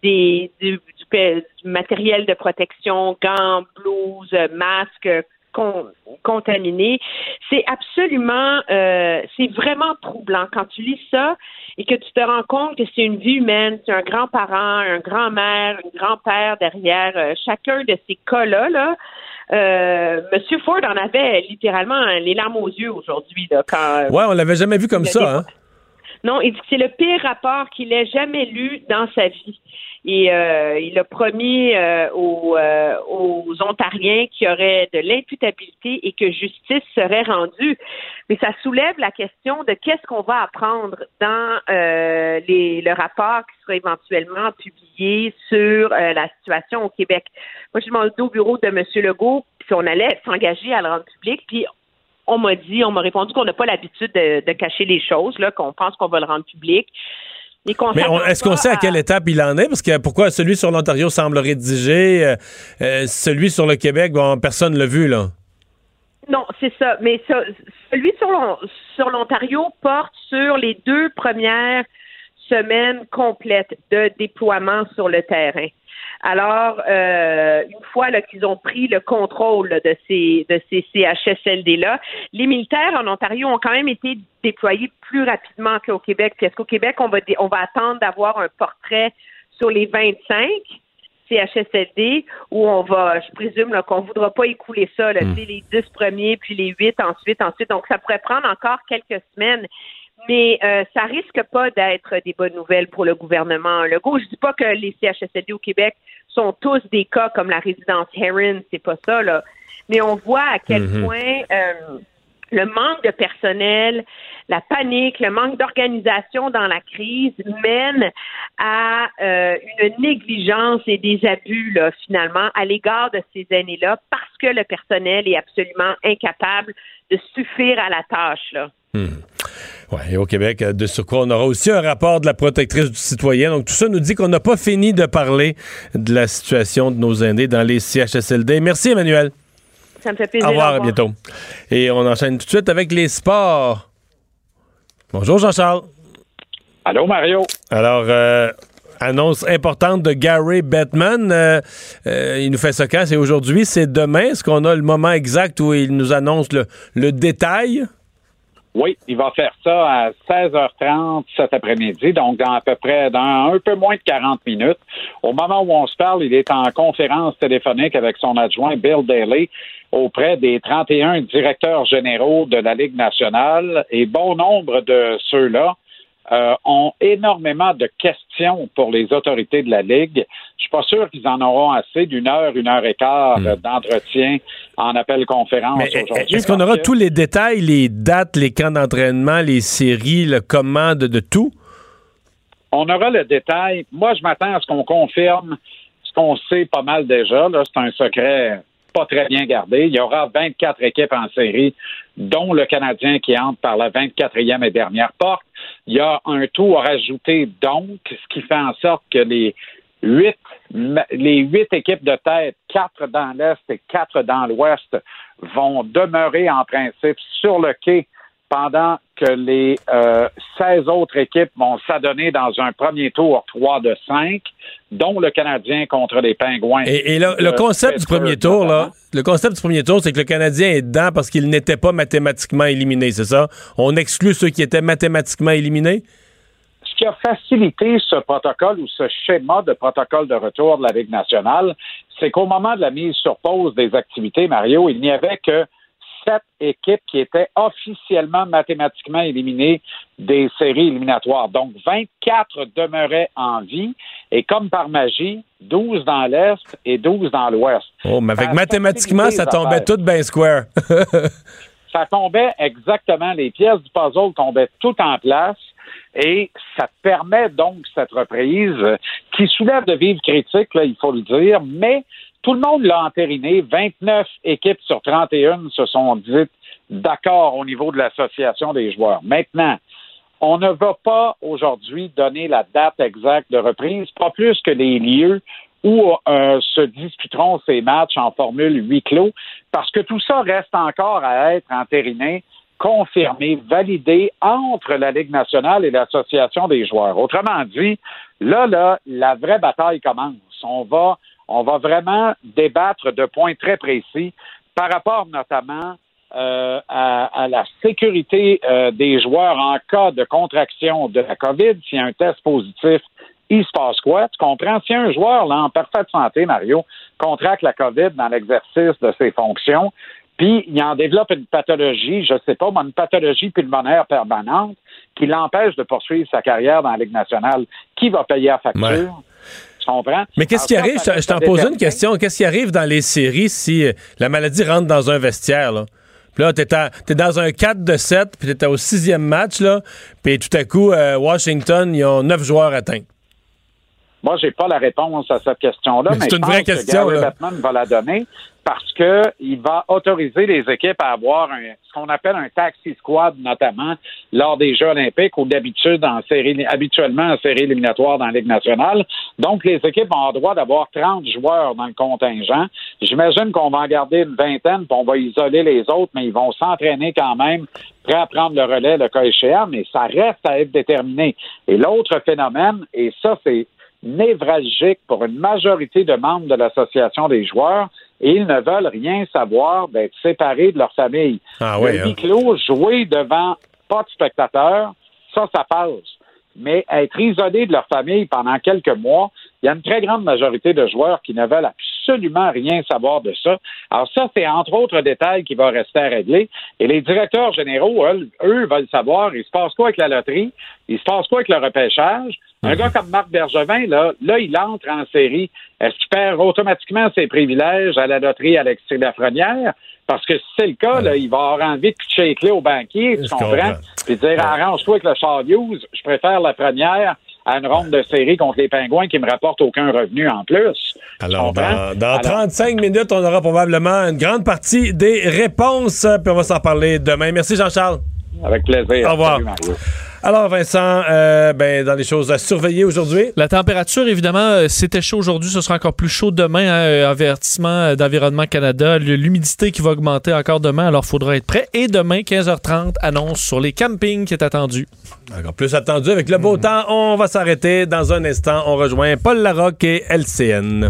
des, du, du, matériel de protection, gants, blouses, masques, contaminés. C'est absolument, euh, c'est vraiment troublant quand tu lis ça et que tu te rends compte que c'est une vie humaine, c'est un grand-parent, un grand-mère, un grand-père derrière euh, chacun de ces cas-là. Là. Euh, Monsieur Ford en avait littéralement les larmes aux yeux aujourd'hui. Là, quand, ouais, on l'avait jamais vu comme ça. Hein? Non, il dit que c'est le pire rapport qu'il ait jamais lu dans sa vie. Et euh, il a promis euh, aux, euh, aux, Ontariens qu'il y aurait de l'imputabilité et que justice serait rendue. Mais ça soulève la question de qu'est-ce qu'on va apprendre dans les, le rapport qui sera éventuellement publié sur la situation au Québec. Moi, je demande au bureau de M. Legault si on allait s'engager à le rendre public, puis on m'a dit, on m'a répondu qu'on n'a pas l'habitude de, de, cacher les choses, là, qu'on pense qu'on va le rendre public. Mais est-ce qu'on sait à quelle étape il en est? Parce que pourquoi celui sur l'Ontario semble rédigé, euh, euh, celui sur le Québec, bon, personne ne l'a vu, là. Non, c'est ça. Mais celui sur l'Ontario porte sur les deux premières semaines complètes de déploiement sur le terrain. Alors, euh, une fois qu'ils ont pris le contrôle de ces de ces CHSLD-là, les militaires en Ontario ont quand même été déployés plus rapidement qu'au Québec. Puis est-ce qu'au Québec, on va on va attendre d'avoir un portrait sur les 25 CHSLD où on va, je présume qu'on ne voudra pas écouler ça, là, hmm. les 10 premiers, puis les 8 ensuite, ensuite. Donc, ça pourrait prendre encore quelques semaines mais euh, ça risque pas d'être des bonnes nouvelles pour le gouvernement Legault. Je dis pas que les CHSLD au Québec sont tous des cas comme la résidence Heron, c'est pas ça là. Mais on voit à quel mm-hmm. point euh, le manque de personnel, la panique, le manque d'organisation dans la crise mène à euh, une négligence et des abus là, finalement à l'égard de ces aînés-là parce que le personnel est absolument incapable de suffire à la tâche là. Hmm. Ouais, et au Québec, euh, de ce quoi, on aura aussi un rapport de la protectrice du citoyen. Donc, tout ça nous dit qu'on n'a pas fini de parler de la situation de nos aînés dans les CHSLD. Merci, Emmanuel. Ça me fait plaisir. Au revoir, à bientôt. Et on enchaîne tout de suite avec les sports. Bonjour, Jean-Charles. Allô, Mario. Alors, euh, annonce importante de Gary Bettman. Euh, il nous fait ça quand? C'est aujourd'hui, c'est demain. Est-ce qu'on a le moment exact où il nous annonce le détail? Oui, il va faire ça à 16h30 cet après-midi, donc dans à peu près dans un peu moins de 40 minutes. Au moment où on se parle, il est en conférence téléphonique avec son adjoint Bill Daly auprès des 31 directeurs généraux de la Ligue nationale et bon nombre de ceux-là euh, ont énormément de questions pour les autorités de la Ligue. Je suis pas sûr qu'ils en auront assez d'une heure, une heure et quart Hmm. d'entretien en appel conférence Mais aujourd'hui. est-ce qu'on aura que- tous les détails, les dates, les camps d'entraînement, les séries, le comment de, de tout? On aura le détail. Moi, je m'attends à ce qu'on confirme ce qu'on sait pas mal déjà. Là, c'est un secret pas très bien gardé. Il y aura 24 équipes en série, dont le Canadien qui entre par la 24e et dernière porte. Il y a un tour à rajouter, donc, ce qui fait en sorte que les huit, les huit équipes de tête, quatre dans l'Est et quatre dans l'Ouest, vont demeurer en principe sur le quai pendant que les euh, 16 autres équipes vont s'adonner dans un premier tour 3 de 5, dont le Canadien contre les Pingouins. Et, et le, le de concept du premier tour, là, le concept du premier tour, c'est que le Canadien est dedans parce qu'il n'était pas mathématiquement éliminé, c'est ça? On exclut ceux qui étaient mathématiquement éliminés? ce qui a facilité ce protocole ou ce schéma de protocole de retour de la Ligue nationale, c'est qu'au moment de la mise sur pause des activités, Mario, il n'y avait que sept équipes qui étaient officiellement mathématiquement éliminées des séries éliminatoires. Donc, 24 demeuraient en vie et comme par magie, 12 dans l'Est et 12 dans l'Ouest. Oh, mais avec mathématiquement, ça tombait affaires. tout bien square. ça tombait exactement, les pièces du puzzle tombaient toutes en place et ça permet donc cette reprise qui soulève de vives critiques, là, il faut le dire, mais tout le monde l'a entériné. 29 équipes sur 31 se sont dites d'accord au niveau de l'association des joueurs. Maintenant, on ne va pas aujourd'hui donner la date exacte de reprise, pas plus que les lieux où euh, se disputeront ces matchs en formule huis clos, parce que tout ça reste encore à être entériné, confirmé, validé entre la Ligue nationale et l'Association des joueurs. Autrement dit, là, là, la vraie bataille commence. On va, on va vraiment débattre de points très précis par rapport notamment euh, à, la sécurité euh, des joueurs en cas de contraction de la COVID. S'il y a un test positif, il se passe quoi? Tu comprends? Si un joueur là, en parfaite santé, Mario, contracte la COVID dans l'exercice de ses fonctions, puis il en développe une pathologie, je sais pas, moi, une pathologie pulmonaire permanente qui l'empêche de poursuivre sa carrière dans la Ligue nationale, qui va payer la facture? Tu comprends? Mais qu'est-ce qui arrive? Je, t'en pose une question. Qu'est-ce qui arrive dans les séries si euh, la maladie rentre dans un vestiaire, là? Puis là, t'es, dans un 4 de 7, puis t'es au sixième match, là, puis tout à coup, euh, Washington, ils ont neuf joueurs atteints. Moi, j'ai pas la réponse à cette question-là, Mais mais, c'est une pense vraie que question, Gary là. Bettman va la donner parce que il va autoriser les équipes à avoir un, ce qu'on appelle un taxi squad, notamment lors des Jeux olympiques ou d'habitude en série, habituellement en série éliminatoire dans la Ligue nationale. Donc, les équipes ont le droit d'avoir 30 joueurs dans le contingent. J'imagine qu'on va en garder une vingtaine, puis on va isoler les autres, mais ils vont s'entraîner quand même prêts à prendre le relais le cas échéant, mais ça reste à être déterminé. Et l'autre phénomène, et ça, c'est névralgique pour une majorité de membres de l'association des joueurs et ils ne veulent rien savoir d'être séparés de leur famille. Ah le oui, hein? clos, jouer devant pas de spectateurs, ça, ça passe. Mais être isolé de leur famille pendant quelques mois, il y a une très grande majorité de joueurs qui ne veulent absolument rien savoir de ça. Alors ça, c'est entre autres détails qui va rester à régler. Et les directeurs généraux, eux, eux veulent savoir, il se passe quoi avec la loterie, il se passe quoi avec le repêchage? Un gars comme Marc Bergevin, là, là, il entre en série. Est-ce qu'il perd automatiquement ses privilèges à la loterie Alexis Lafrenière? Parce que si c'est le cas, là, il va avoir envie de pitcher les clés au banquier, tu comprends? Puis dire, arrange-toi avec le Char News, je préfère la première à une ronde de série contre les Pingouins qui me rapporte aucun revenu en plus. Alors, dans, dans Alors- 35 minutes, on aura probablement une grande partie des réponses, puis on va s'en parler demain. Merci, Jean-Charles. Avec plaisir. Au revoir. Salut. Alors, Vincent, euh, ben, dans les choses à surveiller aujourd'hui, La température, évidemment, euh, c'était chaud aujourd'hui, ce sera encore plus chaud demain. hein, euh, avertissement euh, d'Environnement Canada. L'humidité qui va augmenter encore demain, alors il faudra être prêt. Et demain, 15h30, annonce sur les campings qui est attendu. encore plus attendu avec le beau temps, on va s'arrêter. Dans un instant, on rejoint Paul Larocque et LCN.